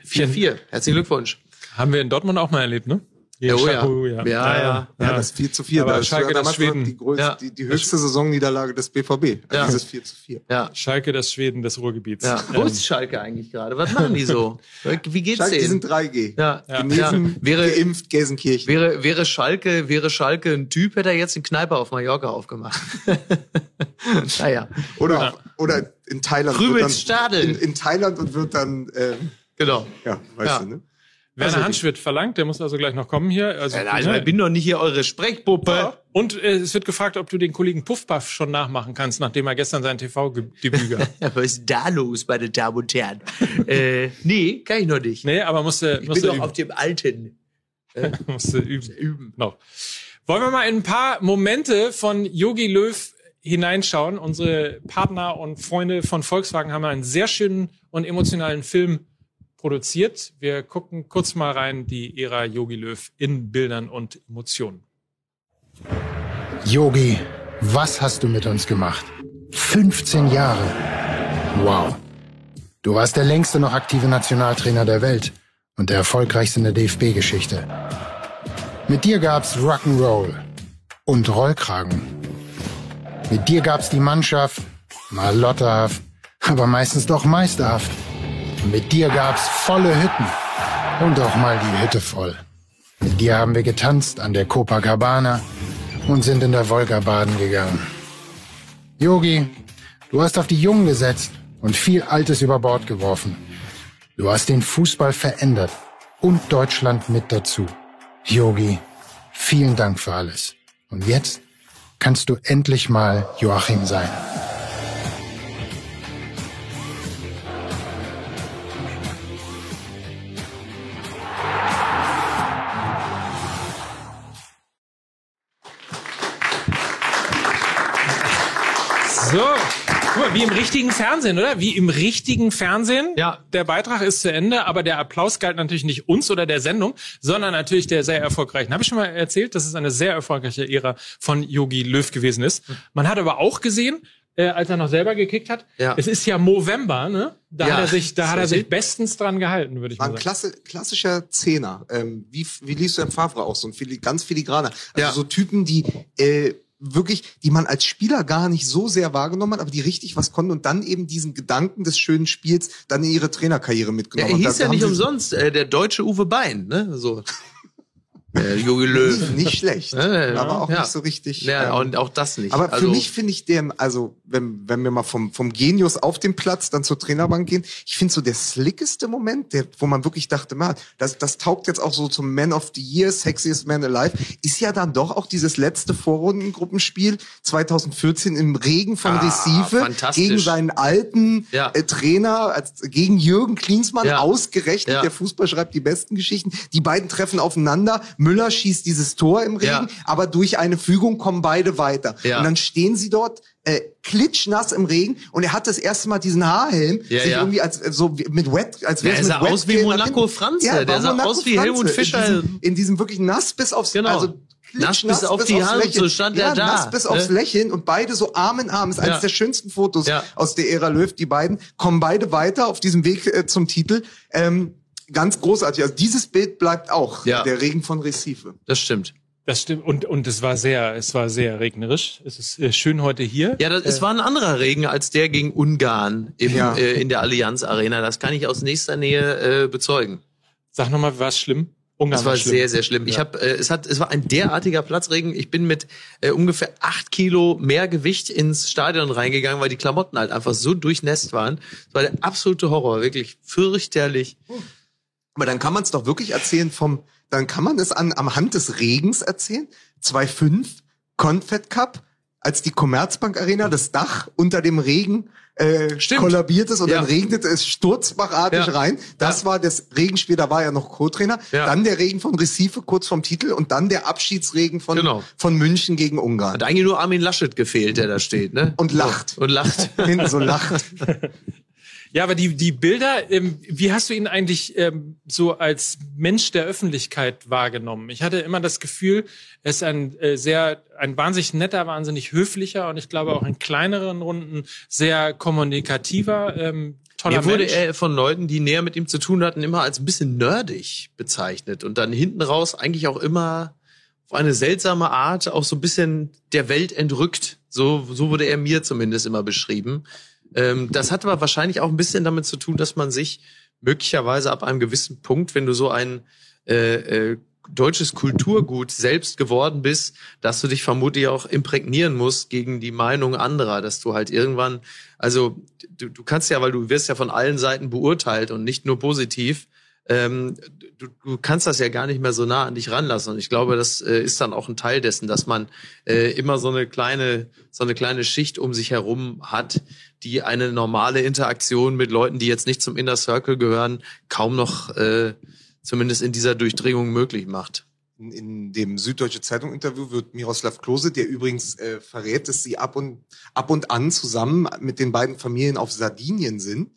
4-4. Ja. Herzlichen Glückwunsch. Haben wir in Dortmund auch mal erlebt, ne? Ja, oh, ja. Ja. Ja, ja, ja, das 4 zu 4. Aber das Schalke, das Schweden. Die, größte, ja. die, die höchste Saisonniederlage des BVB. Ja. Dieses 4 zu 4. Ja. Schalke, das Schweden des Ruhrgebiets. Ja. Wo ist Schalke eigentlich gerade? Was machen die so? [laughs] Wie geht's Schalke, denen? Die sind 3G. Ja. ja. Genesen, wäre, geimpft, Gelsenkirchen. Wäre, wäre Schalke, wäre Schalke ein Typ, hätte er jetzt einen Kneiper auf Mallorca aufgemacht. [laughs] naja. Oder, oder in Thailand. Stadel. In, in Thailand und wird dann, ähm, Genau. Ja, weißt du, ne? Werner also, Hansch wird verlangt, der muss also gleich noch kommen hier. Also, ja, nein, ich bin doch nicht hier eure Sprechpuppe. Ja. Und äh, es wird gefragt, ob du den Kollegen Puffpuff schon nachmachen kannst, nachdem er gestern sein TV-Debüt gab. [laughs] Was ist da los, meine Damen und Herren? äh, nee, kann ich noch nicht. Nee, aber musste, ich musste bin doch auf dem alten. [laughs] Äh, musste üben. üben. Noch. Wollen wir mal in ein paar Momente von Yogi Löw hineinschauen. Unsere Partner und Freunde von Volkswagen haben einen sehr schönen und emotionalen Film produziert. Wir gucken kurz mal rein, die Ära Yogi Löw in Bildern und Emotionen. Yogi, was hast du mit uns gemacht? 15 Jahre. Wow. Du warst der längste noch aktive Nationaltrainer der Welt und der erfolgreichste in der DFB-Geschichte. Mit dir gab's Rock'n'Roll und Rollkragen. Mit dir gab's die Mannschaft, mal lotterhaft, aber meistens doch meisterhaft. Mit dir gab's volle Hütten und auch mal die Hütte voll. Mit dir haben wir getanzt an der Copacabana und sind in der Wolga baden gegangen. Yogi, du hast auf die Jungen gesetzt und viel Altes über Bord geworfen. Du hast den Fußball verändert und Deutschland mit dazu. Yogi, vielen Dank für alles. Und jetzt kannst du endlich mal Joachim sein. Guck mal, wie im richtigen Fernsehen, oder? Wie im richtigen Fernsehen. Ja. Der Beitrag ist zu Ende, aber der Applaus galt natürlich nicht uns oder der Sendung, sondern natürlich der sehr erfolgreichen. Habe ich schon mal erzählt, dass es eine sehr erfolgreiche Ära von Yogi Löw gewesen ist. Man hat aber auch gesehen, äh, als er noch selber gekickt hat. Ja. Es ist ja November, ne? Da ja, hat er sich, da hat er sich bestens dran gehalten, würde ich War mal sagen. Ein klasse, klassischer Zehner. Ähm, wie, wie liest du im Favre auch so ein fili, ganz filigraner. Also ja. so Typen, die äh, wirklich, die man als Spieler gar nicht so sehr wahrgenommen hat, aber die richtig was konnten und dann eben diesen Gedanken des schönen Spiels dann in ihre Trainerkarriere mitgenommen. Ja, er hieß ja nicht umsonst äh, der deutsche Uwe Bein, ne? So. Äh, Jogi Löw. Nicht schlecht, ja, aber auch ja. nicht so richtig. Ja, und auch das nicht. Aber also, für mich finde ich der, also wenn, wenn wir mal vom, vom Genius auf dem Platz dann zur Trainerbank gehen, ich finde so der slickeste Moment, der, wo man wirklich dachte, man, das, das taugt jetzt auch so zum Man of the Year, Sexiest Man Alive, ist ja dann doch auch dieses letzte Vorrundengruppenspiel 2014 im Regen von ah, Recife gegen seinen alten äh, Trainer, als, gegen Jürgen Klinsmann, ausgerechnet, der Fußball schreibt die besten Geschichten. Die beiden treffen aufeinander Müller schießt dieses Tor im Regen, ja. aber durch eine Fügung kommen beide weiter. Ja. Und dann stehen sie dort äh, klitschnass im Regen und er hat das erste Mal diesen Haarhelm ja, sich ja. irgendwie als so mit Wet als wäre ja, es mit sah aus wie Monaco Franze, ja, der sah Monaco aus wie Helmut Fischer in diesem, in diesem, wirklich nass bis aufs genau. also nass bis auf die Hand, so stand ja, er da. Nass bis aufs ne? Lächeln und beide so Arm in Arm. Das ist eines der schönsten Fotos aus der Ära Löw. Die beiden kommen beide weiter auf diesem Weg äh, zum Titel. Ähm, ganz großartig. Also dieses Bild bleibt auch. Ja. Der Regen von Recife. Das stimmt. Das stimmt. Und, und es war sehr, es war sehr regnerisch. Es ist äh, schön heute hier. Ja, das, äh, es war ein anderer Regen als der gegen Ungarn im, ja. äh, in der Allianz Arena. Das kann ich aus nächster Nähe äh, bezeugen. Sag nochmal, war es schlimm? Ungarn das war, war sehr, sehr schlimm. Ja. Ich habe, äh, es hat, es war ein derartiger Platzregen. Ich bin mit äh, ungefähr acht Kilo mehr Gewicht ins Stadion reingegangen, weil die Klamotten halt einfach so durchnässt waren. Das war der absolute Horror, wirklich fürchterlich. Uh. Aber dann kann man es doch wirklich erzählen vom, dann kann man es an, am Hand des Regens erzählen. 2,5, Confed Cup, als die Commerzbank Arena, das Dach unter dem Regen äh, kollabiert ist und ja. dann regnet es sturzbachartig ja. rein. Das ja. war das Regenspiel, da war er noch Co-Trainer. Dann der Regen von Recife kurz vom Titel und dann der Abschiedsregen von, genau. von München gegen Ungarn. Hat eigentlich nur Armin Laschet gefehlt, der da steht, ne? Und lacht. Und lacht. [laughs] Hinten so lacht. [laughs] Ja, aber die, die Bilder, ähm, wie hast du ihn eigentlich ähm, so als Mensch der Öffentlichkeit wahrgenommen? Ich hatte immer das Gefühl, er ist ein äh, sehr, ein wahnsinnig netter, wahnsinnig höflicher und ich glaube auch in kleineren Runden sehr kommunikativer, ähm, toller Mir wurde Mensch. er von Leuten, die näher mit ihm zu tun hatten, immer als ein bisschen nerdig bezeichnet und dann hinten raus eigentlich auch immer auf eine seltsame Art auch so ein bisschen der Welt entrückt. So, so wurde er mir zumindest immer beschrieben. Ähm, das hat aber wahrscheinlich auch ein bisschen damit zu tun, dass man sich möglicherweise ab einem gewissen Punkt, wenn du so ein äh, äh, deutsches Kulturgut selbst geworden bist, dass du dich vermutlich auch imprägnieren musst gegen die Meinung anderer, dass du halt irgendwann, also du, du kannst ja, weil du wirst ja von allen Seiten beurteilt und nicht nur positiv, ähm, du, du kannst das ja gar nicht mehr so nah an dich ranlassen. Und ich glaube, das äh, ist dann auch ein Teil dessen, dass man äh, immer so eine kleine, so eine kleine Schicht um sich herum hat, die eine normale Interaktion mit Leuten, die jetzt nicht zum Inner Circle gehören, kaum noch äh, zumindest in dieser Durchdringung möglich macht. in dem Süddeutsche Zeitung Interview wird Miroslav Klose, der übrigens äh, verrät, dass sie ab und ab und an zusammen mit den beiden Familien auf Sardinien sind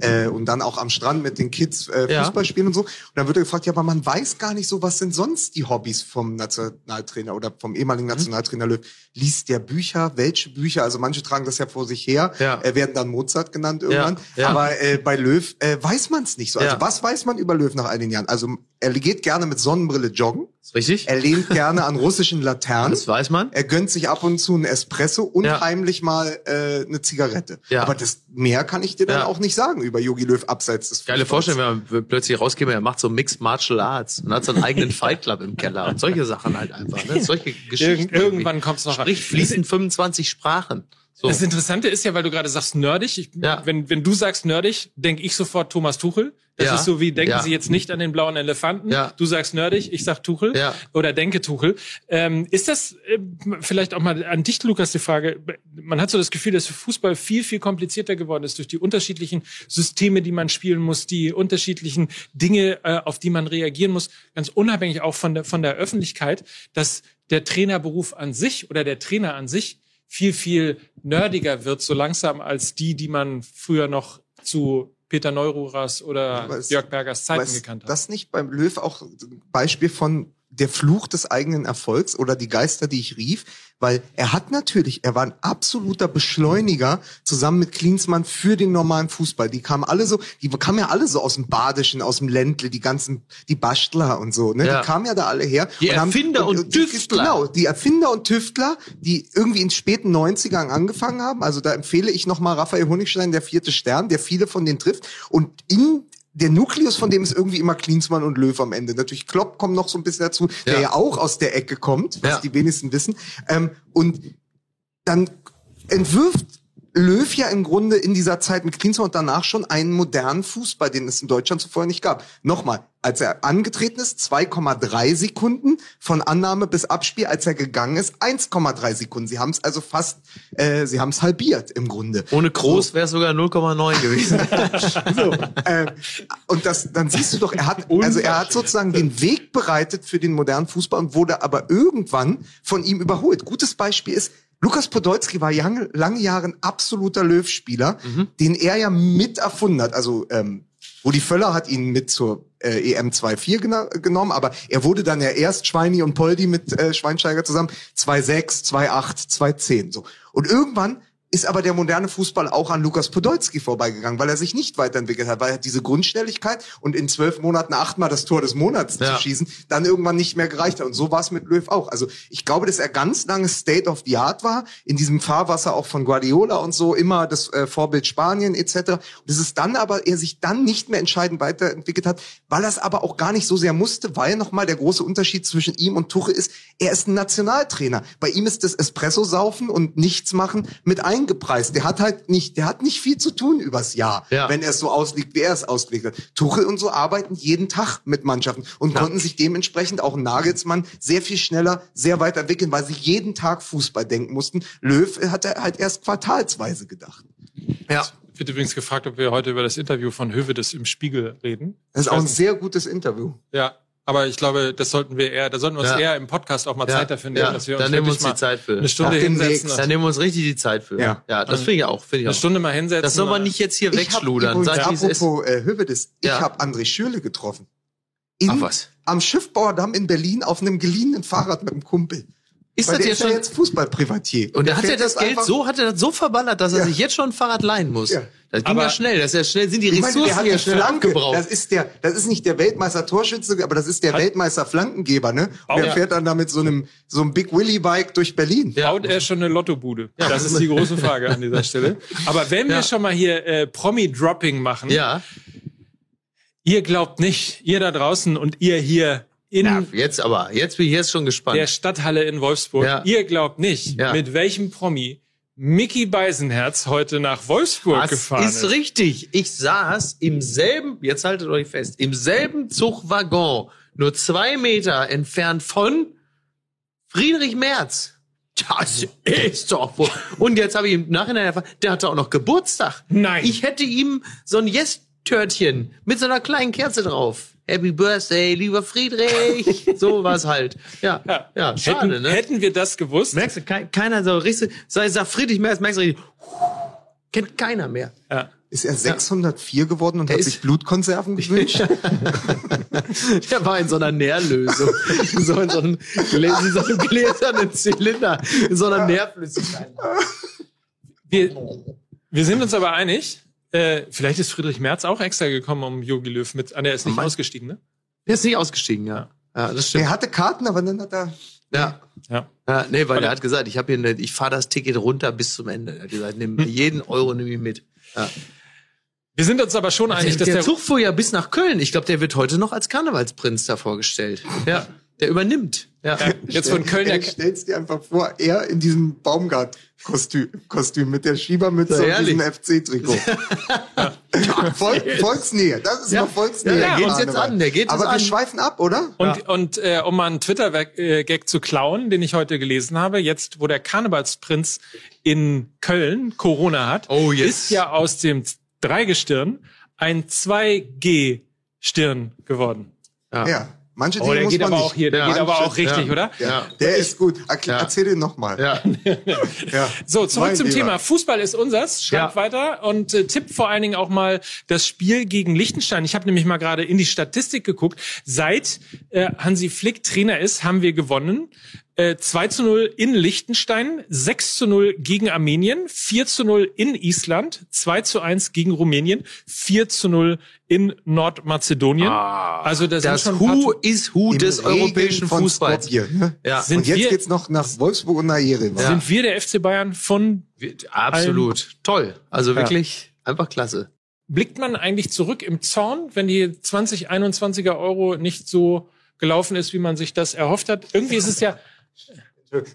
äh, und dann auch am Strand mit den Kids äh, Fußball spielen und so. Und dann wird er gefragt, ja, aber man weiß gar nicht so, was sind sonst die Hobbys vom Nationaltrainer oder vom ehemaligen mhm. Nationaltrainer Löw. Liest der Bücher? Welche Bücher? Also manche tragen das ja vor sich her, ja. äh, werden dann Mozart genannt irgendwann. Ja. Aber äh, bei Löw äh, weiß man es nicht so. Also was weiß man über Löw nach all den Jahren? Also er geht gerne mit Sonnenbrille joggen. Richtig. Er lehnt gerne an russischen Laternen. Das weiß man. Er gönnt sich ab und zu einen Espresso und heimlich mal äh, eine Zigarette. Ja. Aber das mehr kann ich dir dann auch nicht sagen über Yogi Löw abseits des Fußballs. Geile Vorstellung, wenn man plötzlich rausgehen, er macht so Mixed Martial Arts und hat so einen eigenen Fight Club im Keller und solche Sachen halt einfach. Ne? Solche Geschichten. Irgend, irgendwann kommt's noch. Sprich fließend 25 Sprachen. So. Das Interessante ist ja, weil du gerade sagst nerdig. Ich, ja. wenn, wenn du sagst nerdig, denke ich sofort Thomas Tuchel. Das ja. ist so wie, denken ja. Sie jetzt nicht an den blauen Elefanten. Ja. Du sagst nerdig, ich sag Tuchel. Ja. Oder denke Tuchel. Ähm, ist das äh, vielleicht auch mal an dich, Lukas, die Frage? Man hat so das Gefühl, dass Fußball viel, viel komplizierter geworden ist durch die unterschiedlichen Systeme, die man spielen muss, die unterschiedlichen Dinge, äh, auf die man reagieren muss, ganz unabhängig auch von der, von der Öffentlichkeit, dass der Trainerberuf an sich oder der Trainer an sich viel, viel nerdiger wird, so langsam als die, die man früher noch zu Peter Neururas oder Jörg Bergers Zeiten gekannt hat. Das nicht beim Löw auch Beispiel von der Fluch des eigenen Erfolgs oder die Geister, die ich rief, weil er hat natürlich, er war ein absoluter Beschleuniger zusammen mit Klinsmann für den normalen Fußball. Die kamen alle so, die kamen ja alle so aus dem Badischen, aus dem Ländle, die ganzen, die Bastler und so, ne? Ja. Die kamen ja da alle her. Die Erfinder haben, und, und Tüftler. Genau, die Erfinder und Tüftler, die irgendwie in späten 90ern angefangen haben. Also da empfehle ich nochmal Raphael Honigstein, der vierte Stern, der viele von denen trifft. Und in der Nukleus von dem ist irgendwie immer Klinsmann und Löw am Ende. Natürlich Klopp kommt noch so ein bisschen dazu, der ja, ja auch aus der Ecke kommt, was ja. die wenigsten wissen. Ähm, und dann entwirft Löw ja im Grunde in dieser Zeit mit Klinsmann und danach schon einen modernen Fußball, den es in Deutschland zuvor nicht gab. Nochmal, als er angetreten ist, 2,3 Sekunden von Annahme bis Abspiel, als er gegangen ist, 1,3 Sekunden. Sie haben es also fast, äh, sie haben es halbiert im Grunde. Ohne Groß so. wäre es sogar 0,9 gewesen. [laughs] so, äh, und das, dann siehst du doch, er hat, also er hat sozusagen den Weg bereitet für den modernen Fußball und wurde aber irgendwann von ihm überholt. Gutes Beispiel ist, Lukas Podolski war lange, lange Jahre ein absoluter Löw-Spieler, mhm. den er ja mit erfunden hat. Also ähm, Rudi Völler hat ihn mit zur äh, EM 2-4 gena genommen, aber er wurde dann ja erst Schweini und Poldi mit äh, Schweinsteiger zusammen 2-6, 2-8, 2-10. So. Und irgendwann ist aber der moderne Fußball auch an Lukas Podolski vorbeigegangen, weil er sich nicht weiterentwickelt hat, weil er diese Grundschnelligkeit und in zwölf Monaten achtmal das Tor des Monats ja. zu schießen, dann irgendwann nicht mehr gereicht hat. Und so war es mit Löw auch. Also ich glaube, dass er ganz lange State of the Art war, in diesem Fahrwasser auch von Guardiola und so, immer das äh, Vorbild Spanien etc. Und es ist dann aber, er sich dann nicht mehr entscheidend weiterentwickelt hat, weil er es aber auch gar nicht so sehr musste, weil nochmal der große Unterschied zwischen ihm und Tuche ist, er ist ein Nationaltrainer. Bei ihm ist das Espresso-Saufen und nichts machen mit ein eingepreist. Der hat halt nicht, der hat nicht viel zu tun übers Jahr, ja. wenn er es so auslegt, wie er es ausgelegt hat. Tuchel und so arbeiten jeden Tag mit Mannschaften und ja. konnten sich dementsprechend auch Nagelsmann sehr viel schneller, sehr weit entwickeln, weil sie jeden Tag Fußball denken mussten. Löw hat er halt erst quartalsweise gedacht. Ja. Ich wird übrigens gefragt, ob wir heute über das Interview von Hövedes im Spiegel reden. Das ist auch ein sehr gutes Interview. Ja, aber ich glaube, das sollten wir eher, da sollten wir uns ja. eher im Podcast auch mal ja. Zeit dafür nehmen, ja. dass wir uns, dann nehmen wir uns die Zeit für. eine Stunde ja. hinsetzen. Dann nehmen wir uns richtig die Zeit für. Ja, ja das finde ich auch. Find ich eine auch. Stunde mal hinsetzen. Das soll man nicht jetzt hier wegschludern. Sag, apropos äh, Hövedes, ich habe André Schürle getroffen. In, Ach was? Am Schiffbauerdamm in Berlin auf einem geliehenen Fahrrad mit einem Kumpel. Ist Weil das jetzt schon jetzt Fußballprivatier? Und der hat ja das Geld so, hat er das so verballert, dass er sich jetzt schon ein Fahrrad leihen muss. Ja. Das ging aber ja schnell, das ist ja schnell, sind die Ressourcen meine, ja schnell Flanke, abgebraucht. Das ist der, das ist nicht der Weltmeister Torschütze, aber das ist der Hat Weltmeister Flankengeber, ne? Und der ja. fährt dann da mit so einem, so einem Big Willy Bike durch Berlin. Ja. Baut er schon eine Lottobude? Ja. Das ist die große Frage an dieser Stelle. Aber wenn wir schon mal hier äh, Promi-Dropping machen. Ja. Ihr glaubt nicht, ihr da draußen und ihr hier in ja, jetzt aber, jetzt bin ich jetzt schon gespannt. Der Stadthalle in Wolfsburg. Ja. Ihr glaubt nicht, ja. mit welchem Promi Mickey Beisenherz heute nach Wolfsburg das gefahren ist. ist richtig. Ich saß im selben, jetzt haltet euch fest, im selben Zugwaggon, nur zwei Meter entfernt von Friedrich Merz. Das ist doch wohl. Und jetzt habe ich im Nachhinein erfahren, der hatte auch noch Geburtstag. Nein. Ich hätte ihm so ein Yes-Törtchen mit so einer kleinen Kerze drauf Happy Birthday, lieber Friedrich. so war's halt. Ja, ja, ja schade, hätten, ne? Hätten wir das gewusst. Merkst du, keiner so richtig, sag, sag Friedrich Merz, merkst du richtig, kennt keiner mehr. Ja. Ist er 604 geworden und er hat sich Blutkonserven gewünscht? der [laughs] war in so einer Nährlösung. so in so einem, in so einem gläsernen Zylinder. In so einer Nährflüssigkeit. Wir, wir sind uns aber einig, äh, vielleicht ist Friedrich Merz auch extra gekommen, um Jogi Löw mit. Ah, der ist nicht oh ausgestiegen, ne? Der ist nicht ausgestiegen, ja. ja das stimmt. Er hatte Karten, aber dann hat er. Ja. Ja. ja nee, weil er hat gesagt, ich habe hier ich fahre das Ticket runter bis zum Ende. Er hat gesagt, nimm jeden Euro nehme ich mit. Ja. Wir sind uns aber schon einig, der, dass der, der Zug fuhr ja bis nach Köln. Ich glaube, der wird heute noch als Karnevalsprinz da vorgestellt. Ja, der übernimmt. Ja. jetzt von Köln. Stell, stellst dir einfach vor, er in diesem Baumgart-Kostüm Kostüm mit der Schiebermütze und diesem FC-Trikot. ja. [laughs] Volk, Volksnähe, das ist ja. noch Volksnähe. Ja, der geht jetzt an, der geht Aber wir an. schweifen ab, oder? Und, ja. und äh, um mal einen Twitter-Gag zu klauen, den ich heute gelesen habe, jetzt, wo der Karnevalsprinz in Köln Corona hat, oh, yes. ist ja aus dem Dreigestirn ein 2G-Stirn geworden. Ja. ja. Manche Dinge oh, der muss geht man aber nicht. auch hier, der ja, geht aber auch richtig, ja. oder? Ja, der ich, ist gut. Erklär, ja. Erzähl den nochmal. Ja. [laughs] ja. So, zurück mein zum Lieber. Thema. Fußball ist unsers. Schreibt weiter und äh, tippt vor allen Dingen auch mal das Spiel gegen Liechtenstein. Ich habe nämlich mal gerade in die Statistik geguckt. Seit äh, Hansi Flick Trainer ist, haben wir gewonnen. 2 äh, zu 0 in Liechtenstein, 6 zu 0 gegen Armenien, 4 zu 0 in Island, 2 zu 1 gegen Rumänien, 4 zu 0 in Nordmazedonien. Ah, also das, das Who is Who des Regen europäischen Fußballs. Skopje, ne? ja. Sind Und jetzt wir, geht's noch nach Wolfsburg und nach Jerewan. Ja. Sind wir der FC Bayern von Absolut. Allen? Toll. Also wirklich ja. einfach klasse. Blickt man eigentlich zurück im Zorn, wenn die 2021er Euro nicht so gelaufen ist, wie man sich das erhofft hat? Irgendwie ist es ja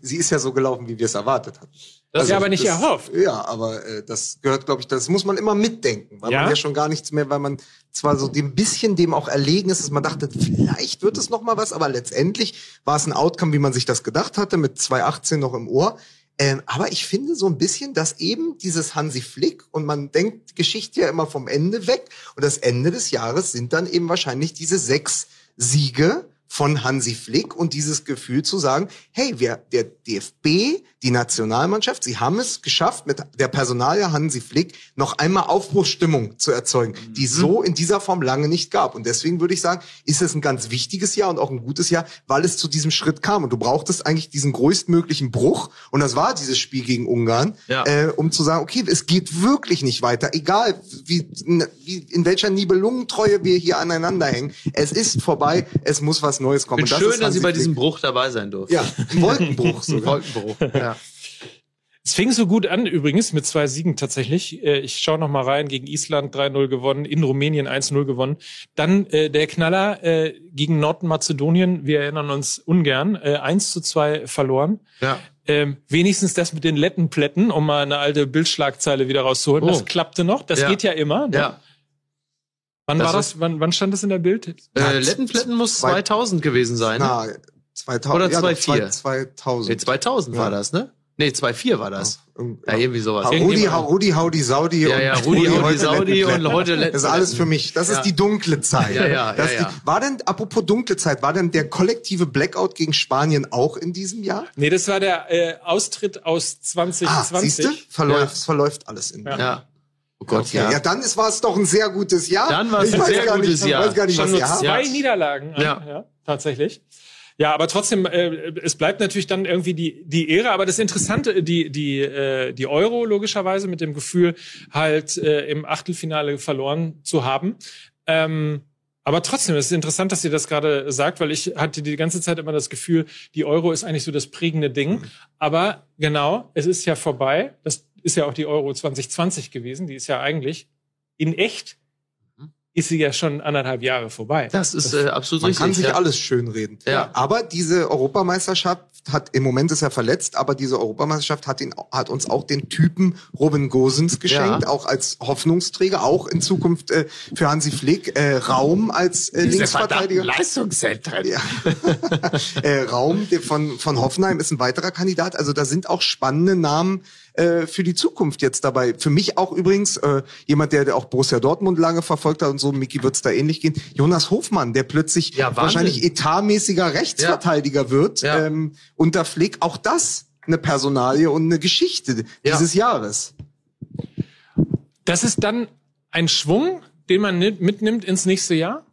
Sie ist ja so gelaufen, wie wir es erwartet hatten. Das also, ist ja aber nicht das, erhofft. Ja, aber äh, das gehört, glaube ich, das muss man immer mitdenken, weil ja? man ja schon gar nichts mehr, weil man zwar so dem bisschen dem auch erlegen ist, dass man dachte, vielleicht wird es noch mal was, aber letztendlich war es ein Outcome, wie man sich das gedacht hatte, mit 2018 noch im Ohr. Ähm, aber ich finde so ein bisschen, dass eben dieses Hansi Flick und man denkt die Geschichte ja immer vom Ende weg und das Ende des Jahres sind dann eben wahrscheinlich diese sechs Siege von Hansi Flick und dieses Gefühl zu sagen, hey, wir, der DFB, die Nationalmannschaft, sie haben es geschafft, mit der Personalie Hansi Flick noch einmal Aufbruchsstimmung zu erzeugen, die mhm. so in dieser Form lange nicht gab. Und deswegen würde ich sagen, ist es ein ganz wichtiges Jahr und auch ein gutes Jahr, weil es zu diesem Schritt kam. Und du brauchtest eigentlich diesen größtmöglichen Bruch. Und das war dieses Spiel gegen Ungarn, ja. äh, um zu sagen, okay, es geht wirklich nicht weiter, egal wie, wie in welcher Nibelungentreue wir hier aneinander hängen. Es ist vorbei, es muss was Neues kommen. Schön, das dass Sie bei diesem Bruch dabei sein durften. Ja, Wolkenbruch [laughs] sogar. Wolkenbruch, ja. Es fing so gut an übrigens mit zwei Siegen tatsächlich. Äh, ich schaue noch mal rein, gegen Island 3-0 gewonnen, in Rumänien 1-0 gewonnen. Dann äh, der Knaller äh, gegen Nordmazedonien, wir erinnern uns ungern, äh, 1 zu 2 verloren. Ja. Ähm, wenigstens das mit den Lettenplätten, um mal eine alte Bildschlagzeile wieder rauszuholen. Oh. Das klappte noch, das ja. geht ja immer. Ne? Ja. Wann das war das? Wann, wann stand das in der Bild? Äh, Lettenplätten muss 2000 gewesen sein. Na, 2000. Oder 2004. Ja, 2000. Nee, 2000 ja. war das, ne? Nee, 2-4 war das. Ja, irgendwie sowas. Rudi, Rudi, Haudi, Saudi. Ja, ja, Rudi, Haudi, Saudi und heute Das ist alles für mich. Das ist die dunkle Zeit. Ja, ja, ja, ja. war denn, apropos dunkle Zeit, war denn der kollektive Blackout gegen Spanien auch in diesem Jahr? Nee, das war der äh, Austritt aus 2020. Ah, siehst du? Verläuft, verläuft alles in. Ja. ja. Oh Gott, okay. ja. Ja, dann war es doch ein sehr gutes Jahr. Dann war es ein sehr gutes nicht, Jahr. Ich weiß gar nicht, Schon was nur ihr zwei habt. Niederlagen. Ja. ja, tatsächlich. Ja, aber trotzdem, äh, es bleibt natürlich dann irgendwie die die Ehre. Aber das Interessante, die die äh, die Euro logischerweise mit dem Gefühl halt äh, im Achtelfinale verloren zu haben. Ähm, aber trotzdem, es ist interessant, dass ihr das gerade sagt, weil ich hatte die ganze Zeit immer das Gefühl, die Euro ist eigentlich so das prägende Ding. Aber genau, es ist ja vorbei. Das ist ja auch die Euro 2020 gewesen. Die ist ja eigentlich in echt ist sie ja schon anderthalb Jahre vorbei. Das ist äh, absolut Man richtig. Man kann sich ja. alles schönreden. Ja. Aber diese Europameisterschaft hat, im Moment ist er verletzt, aber diese Europameisterschaft hat, ihn, hat uns auch den Typen Robin Gosens geschenkt, ja. auch als Hoffnungsträger, auch in Zukunft äh, für Hansi Flick, äh, Raum als äh, Linksverteidiger. Leistungszentren. Ja. [laughs] äh, Raum von, von Hoffenheim ist ein weiterer Kandidat. Also da sind auch spannende Namen äh, für die Zukunft jetzt dabei. Für mich auch übrigens äh, jemand, der, der auch Borussia Dortmund lange verfolgt hat und so, Miki wird's da ähnlich gehen. Jonas Hofmann, der plötzlich ja, wahrscheinlich etatmäßiger Rechtsverteidiger ja. wird ja. Ähm, unter Flick. Auch das eine Personalie und eine Geschichte dieses Jahres. Das ist dann ein Schwung, den man mitnimmt ins nächste Jahr?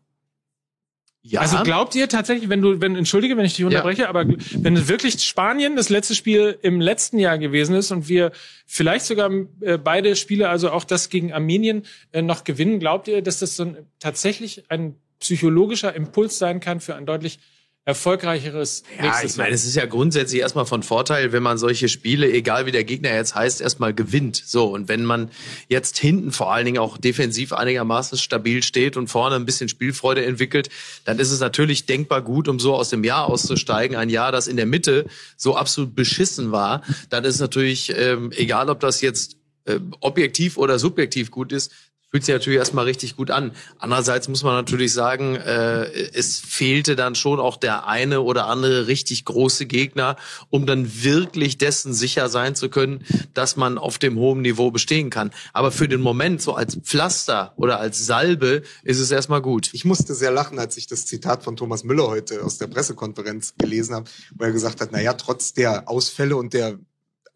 Ja. Also glaubt ihr tatsächlich, wenn du, wenn, entschuldige, wenn ich dich unterbreche, ja. aber wenn wirklich Spanien das letzte Spiel im letzten Jahr gewesen ist und wir vielleicht sogar äh, beide Spiele, also auch das gegen Armenien, äh, noch gewinnen, glaubt ihr, dass das dann tatsächlich ein psychologischer Impuls sein kann für ein deutlich erfolgreicheres ja, nächstes ich meine, es ist ja grundsätzlich erstmal von Vorteil, wenn man solche Spiele, egal wie der Gegner jetzt heißt, erstmal gewinnt. So, und wenn man jetzt hinten vor allen Dingen auch defensiv einigermaßen stabil steht und vorne ein bisschen Spielfreude entwickelt, dann ist es natürlich denkbar gut, um so aus dem Jahr auszusteigen. Ein Jahr, das in der Mitte so absolut beschissen war, dann ist natürlich, ähm, egal ob das jetzt äh, objektiv oder subjektiv gut ist, fühlt sich natürlich erstmal richtig gut an. Andererseits muss man natürlich sagen, äh, es fehlte dann schon auch der eine oder andere richtig große Gegner, um dann wirklich dessen sicher sein zu können, dass man auf dem hohen Niveau bestehen kann. Aber für den Moment, so als Pflaster oder als Salbe, ist es erstmal gut. Ich musste sehr lachen, als ich das Zitat von Thomas Müller heute aus der Pressekonferenz gelesen habe, wo er gesagt hat, na ja, trotz der Ausfälle und der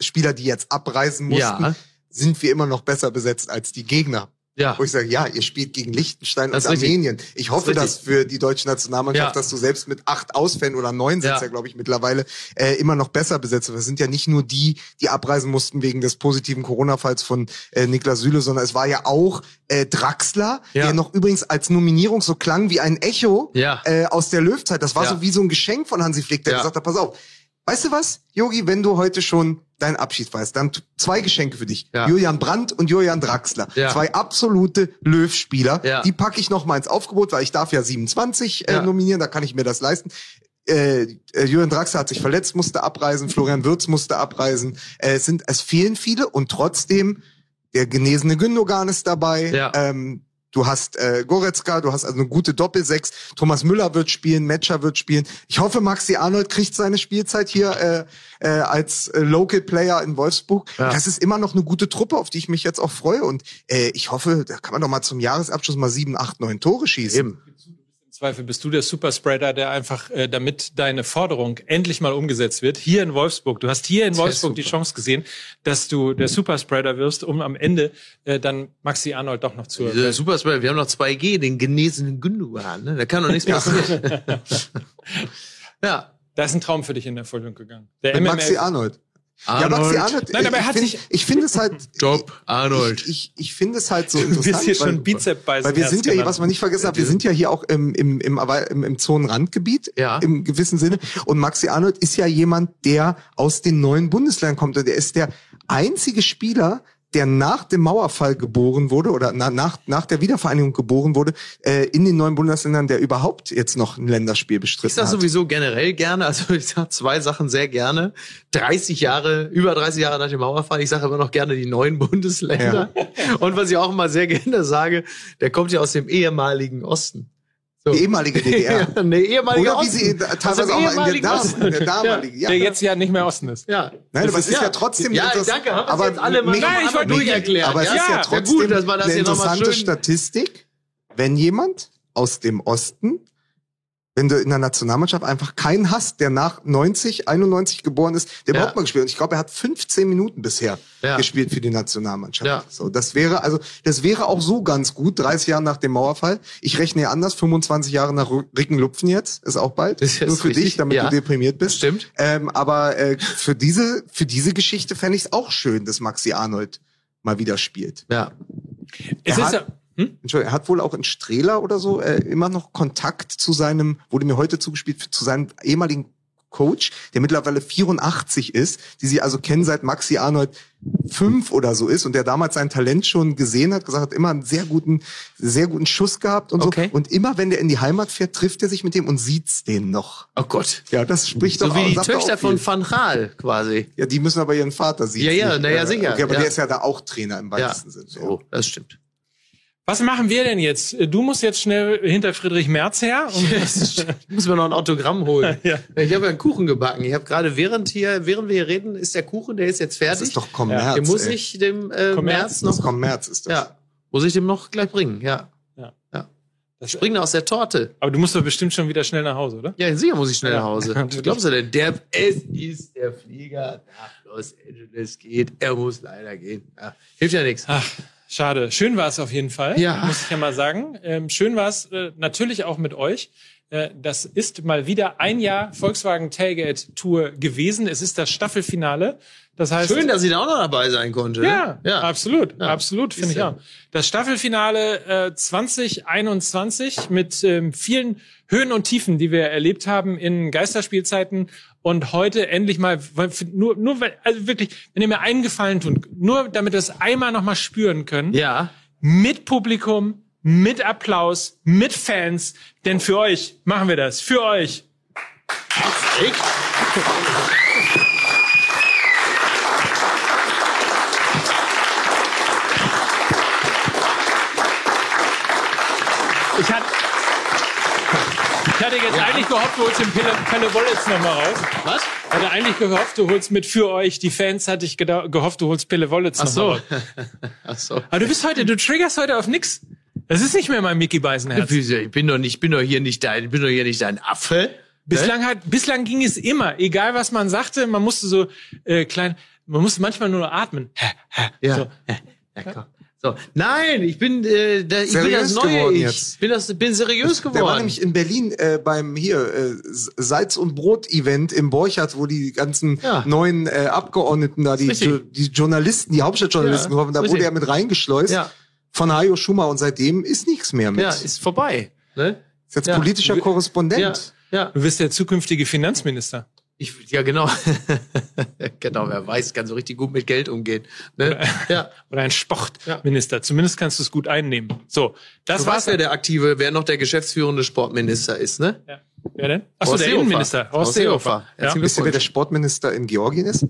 Spieler, die jetzt abreisen mussten, ja. sind wir immer noch besser besetzt als die Gegner. Ja. Wo ich sage, ja, ihr spielt gegen Liechtenstein und Armenien. Ich hoffe, das dass für die deutsche Nationalmannschaft, ja. dass du selbst mit acht Ausfällen oder neun sind ja, glaube ich, mittlerweile äh, immer noch besser besetzt. Das sind ja nicht nur die, die abreisen mussten wegen des positiven Corona-Falls von äh, Niklas Süle, sondern es war ja auch äh, Draxler, ja. der noch übrigens als Nominierung so klang wie ein Echo äh, aus der Löwzeit. Das war so wie so ein Geschenk von Hansi Flick, der gesagt hat, pass auf, weißt du was, Yogi, wenn du heute schon deinen Abschied feierst, dann zwei Geschenke für dich. Ja. Julian Brandt und Julian Draxler. Ja. Zwei absolute Löw-Spieler. Ja. Die packe ich noch mal ins Aufgebot, weil ich darf ja 27 äh, nominieren, da kann ich mir das leisten. Äh, äh, Julian Draxler hat sich verletzt, musste abreisen, Florian Würz musste abreisen. Äh, es sind, es fehlen viele und trotzdem der genesene Gündogan ist dabei. Ja. Ähm, Du hast äh, Goretzka, du hast also eine gute Doppelsechs. Thomas Müller wird spielen, Metscher wird spielen. Ich hoffe, Maxi Arnold kriegt seine Spielzeit hier äh, äh, als äh, Local Player in Wolfsburg. Ja. Das ist immer noch eine gute Truppe, auf die ich mich jetzt auch freue. Und äh, ich hoffe, da kann man doch mal zum Jahresabschluss mal sieben, acht, neun Tore schießen. Eben. Zweifel bist du der Superspreader, der einfach, äh, damit deine Forderung endlich mal umgesetzt wird, hier in Wolfsburg. Du hast hier in Wolfsburg die Chance gesehen, dass du der Superspreader wirst, um am Ende äh, dann Maxi Arnold doch noch zu. Der Superspreader, wir haben noch 2G, den genesenen Gündogan, ne? Da kann doch nichts [laughs] passieren. [laughs] ja. Da ist ein Traum für dich in Erfüllung gegangen. Der Maxi Arnold. Arnold. Ja, Maxi Arnold. Nein, aber er hat ich sich. Ich finde es halt. [laughs] Job Arnold. Ich, ich, ich finde es halt so interessant. [laughs] Du bist hier schon Bizep bei Weil wir sind ja, hier, was man nicht vergessen hat, wir sind ja hier auch im, im, im, im, im Zonenrandgebiet. Ja. Im gewissen Sinne. Und Maxi Arnold ist ja jemand, der aus den neuen Bundesländern kommt. Und der ist der einzige Spieler, der nach dem Mauerfall geboren wurde oder na, nach, nach der Wiedervereinigung geboren wurde, äh, in den neuen Bundesländern, der überhaupt jetzt noch ein Länderspiel bestritten hat. Ich sag sowieso generell gerne, also [laughs] ich sag zwei Sachen sehr gerne. 30 Jahre, über 30 Jahre nach dem Mauerfall, ich sage immer noch gerne die neuen Bundesländer. Ja. Und was ich auch immer sehr [laughs] gerne sage, der kommt ja aus dem ehemaligen Osten. So. Die ehemalige DDR. [laughs] eine ehemalige Oder wie sie teilweise also auch mal in der, Dam in der damaligen. Ja, der jetzt ja nicht mehr Osten ist. Ja. Nein, aber es ist ja, ja trotzdem ja, danke, haben aber jetzt alle mal Nein, ich wollte durcherklären. Aber es ist ja trotzdem gut, dass man das eine interessante Statistik, wenn jemand aus dem Osten wenn du in der Nationalmannschaft einfach keinen hast, der nach 90, 91 geboren ist, der ja. überhaupt mal gespielt hat. Und ich glaube, er hat 15 Minuten bisher ja. gespielt für die Nationalmannschaft. Ja. So, das wäre also, das wäre auch so ganz gut, 30 Jahre nach dem Mauerfall. Ich rechne ja anders, 25 Jahre nach Rickenlupfen jetzt, ist auch bald. Das ist Nur für richtig. dich, damit ja. du deprimiert bist. Stimmt. Ähm, aber äh, für diese, für diese Geschichte fände ich es auch schön, dass Maxi Arnold mal wieder spielt. Ja. Es er ist ja hm? Entschuldigung, er hat wohl auch in Strehler oder so äh, immer noch Kontakt zu seinem, wurde mir heute zugespielt, zu seinem ehemaligen Coach, der mittlerweile 84 ist, die sie also kennen seit Maxi Arnold fünf oder so ist und der damals sein Talent schon gesehen hat, gesagt hat, immer einen sehr guten, sehr guten Schuss gehabt und okay. so. Und immer wenn der in die Heimat fährt, trifft er sich mit dem und sieht's den noch. Oh Gott. Ja, das spricht so doch So wie die Töchter von Van Gaal quasi. Ja, die müssen aber ihren Vater sehen. Ja, ja, naja, sicher. Okay, aber ja. der ist ja da auch Trainer im weitesten ja. Sinne. So, das stimmt. Was machen wir denn jetzt? Du musst jetzt schnell hinter Friedrich Merz her. Um [laughs] ich [laughs] muss mir noch ein Autogramm holen. [laughs] ja. Ich habe ja einen Kuchen gebacken. Ich habe gerade während hier, während wir hier reden, ist der Kuchen, der ist jetzt fertig. Das ist doch Kommerz. Ja. Den muss ey. ich dem äh, März noch. Das Kommerz ist das. Ja. Muss ich dem noch gleich bringen, ja. Ja. ja. Das springt aus der Torte. Aber du musst doch bestimmt schon wieder schnell nach Hause, oder? Ja, sicher muss ich schnell nach Hause. Was glaubst du denn? Der, es ist der Flieger nach Los Angeles geht. Er muss leider gehen. Ja. Hilft ja nichts. Ach. Schade. Schön war es auf jeden Fall, ja. muss ich ja mal sagen. Ähm, schön war es äh, natürlich auch mit euch. Äh, das ist mal wieder ein Jahr Volkswagen Tailgate Tour gewesen. Es ist das Staffelfinale. Das heißt, Schön, dass sie da auch noch dabei sein konnte. Ja, ja. absolut, ja. absolut, finde ich auch. Das Staffelfinale äh, 2021 mit ähm, vielen Höhen und Tiefen, die wir erlebt haben in Geisterspielzeiten und heute endlich mal nur nur also wirklich, wenn ihr mir einen Gefallen tut, nur damit wir es einmal noch mal spüren können. Ja. Mit Publikum, mit Applaus, mit Fans, denn für euch machen wir das, für euch. Echt? Hatte jetzt ja. eigentlich gehofft, du holst den Pelle, Wollitz nochmal raus. Was? Ich hatte eigentlich gehofft, du holst mit für euch die Fans, hatte ich gehofft, du holst Pelle Wollitz nochmal so. raus. [laughs] Ach so. Aber du bist heute, du triggerst heute auf nix. Das ist nicht mehr mein Mickey Beisenherz. Ich bin doch nicht, ich bin doch hier nicht dein, bin doch hier nicht dein Affe. Bislang hat, bislang ging es immer, egal was man sagte, man musste so äh, klein, man musste manchmal nur atmen. Ja. So. Ja, komm. So. Nein, ich bin, äh, da, ich bin das neue ich. Jetzt. Bin, das, bin seriös geworden. Der war nämlich in Berlin äh, beim hier äh, Salz- und Brot-Event im Borchardt, wo die ganzen ja. neuen äh, Abgeordneten da, die, die Journalisten, die Hauptstadtjournalisten ja, da wurde er mit reingeschleust ja. von Hajo Schumer und seitdem ist nichts mehr mit. Ja, ist vorbei. Ne? Ist jetzt politischer Korrespondent. Ja. ja. Du bist der zukünftige Finanzminister. Ich, ja, genau. [laughs] genau, wer weiß, kann so richtig gut mit Geld umgehen. Ne? Oder, [laughs] ja. Oder ein Sportminister. Ja. Zumindest kannst du es gut einnehmen. So, das war wer der aktive, wer noch der geschäftsführende Sportminister ist, ne? Ja. Wer denn? Achso, der Innenminister. Horst Seehofer. Ja. Wisst ihr, wer der Sportminister in Georgien ist?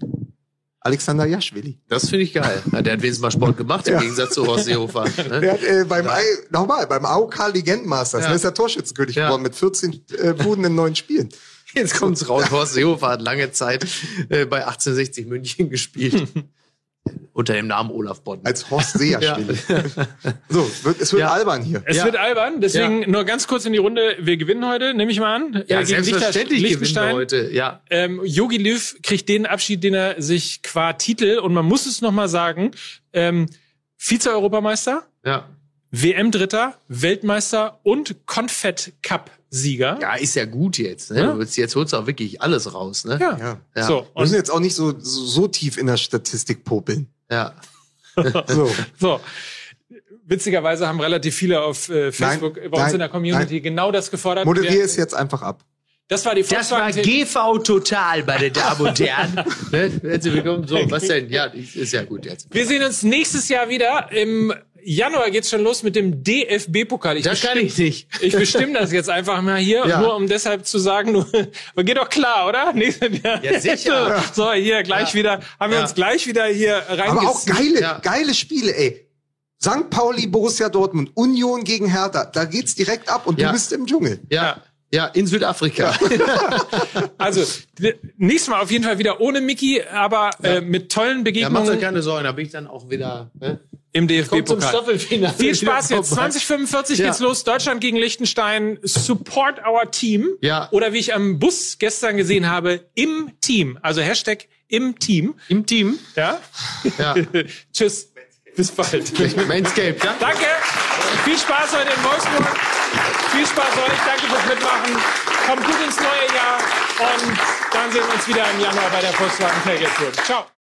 Alexander Jaschwili. Das finde ich geil. Ja, der hat wenigstens mal Sport gemacht, im ja. Gegensatz zu Horst Seehofer. Ne? Der hat äh, beim, ja. nochmal, beim AOK Legendmasters, ja. der ist der Torschützenkönig geworden mit 14 äh, Buden in neun Spielen. Jetzt kommt's raus. [laughs] Horst Seehofer hat lange Zeit äh, bei 1860 München gespielt. [laughs] Unter dem Namen Olaf Bodden. Als Horst Seerschwili. ja. [laughs] So, wird, es wird ja. albern hier. Es ja. wird albern, deswegen nur ganz kurz in die Runde. Wir gewinnen heute, nehme ich mal an. Ja, gegen selbstverständlich Liechtenstein. gewinnen wir heute. Ja. Ähm, Jogi Löw kriegt den Abschied, den er sich qua Titel, und man muss es nochmal sagen, ähm, Vize-Europameister. Ja. WM-Dritter, Weltmeister und Confed-Cup-Sieger. Ja, ist ja gut jetzt. Ne? Ja? Jetzt holst du auch wirklich alles raus. Ne? Ja. ja. ja. So, Wir müssen jetzt auch nicht so, so, so tief in der Statistik popeln. Ja. [laughs] so. so. Witzigerweise haben relativ viele auf äh, Facebook nein, bei uns nein, in der Community nein. genau das gefordert. Moderier es jetzt einfach ab. Das war die Das war GV Total, meine Damen und Herren. [laughs] ne? Herzlich willkommen. So, was denn? Ja, ist ja gut jetzt. Wir sehen uns nächstes Jahr wieder im Januar geht's schon los mit dem DFB-Pokal. Das kann ich nicht. Ich bestimme das jetzt einfach mal hier, ja. nur um deshalb zu sagen, du, geht doch klar, oder? [laughs] Ja, sicher. [laughs] So, hier gleich ja. wieder, haben wir ja. uns gleich wieder hier rein. Aber auch geile, geile Spiele, ey. St. Pauli, Borussia Dortmund, Union gegen Hertha, da geht's direkt ab und du bist im Dschungel. Ja. Ja, in Südafrika. [laughs] also, nächstes Mal auf jeden Fall wieder ohne Mickey, aber äh, mit tollen Begegnungen. Ja, mach dir keine Sorgen, da bin ich dann auch wieder. Ne? im DFB-Pokal. Viel Spaß jetzt. 2045 ja. geht's los. Deutschland gegen Liechtenstein. Support our team. Ja. Oder wie ich am Bus gestern gesehen habe, im Team. Also Hashtag im Team. Im Team. Ja. ja. [laughs] Tschüss. Bis bald. Mainscape, ja? Danke. Viel Spaß heute in Wolfsburg. Viel Spaß euch. Danke fürs Mitmachen. Kommt gut ins neue Jahr. Und dann sehen wir uns wieder im Januar bei der Volkswagen Tailgate Tour. Ciao.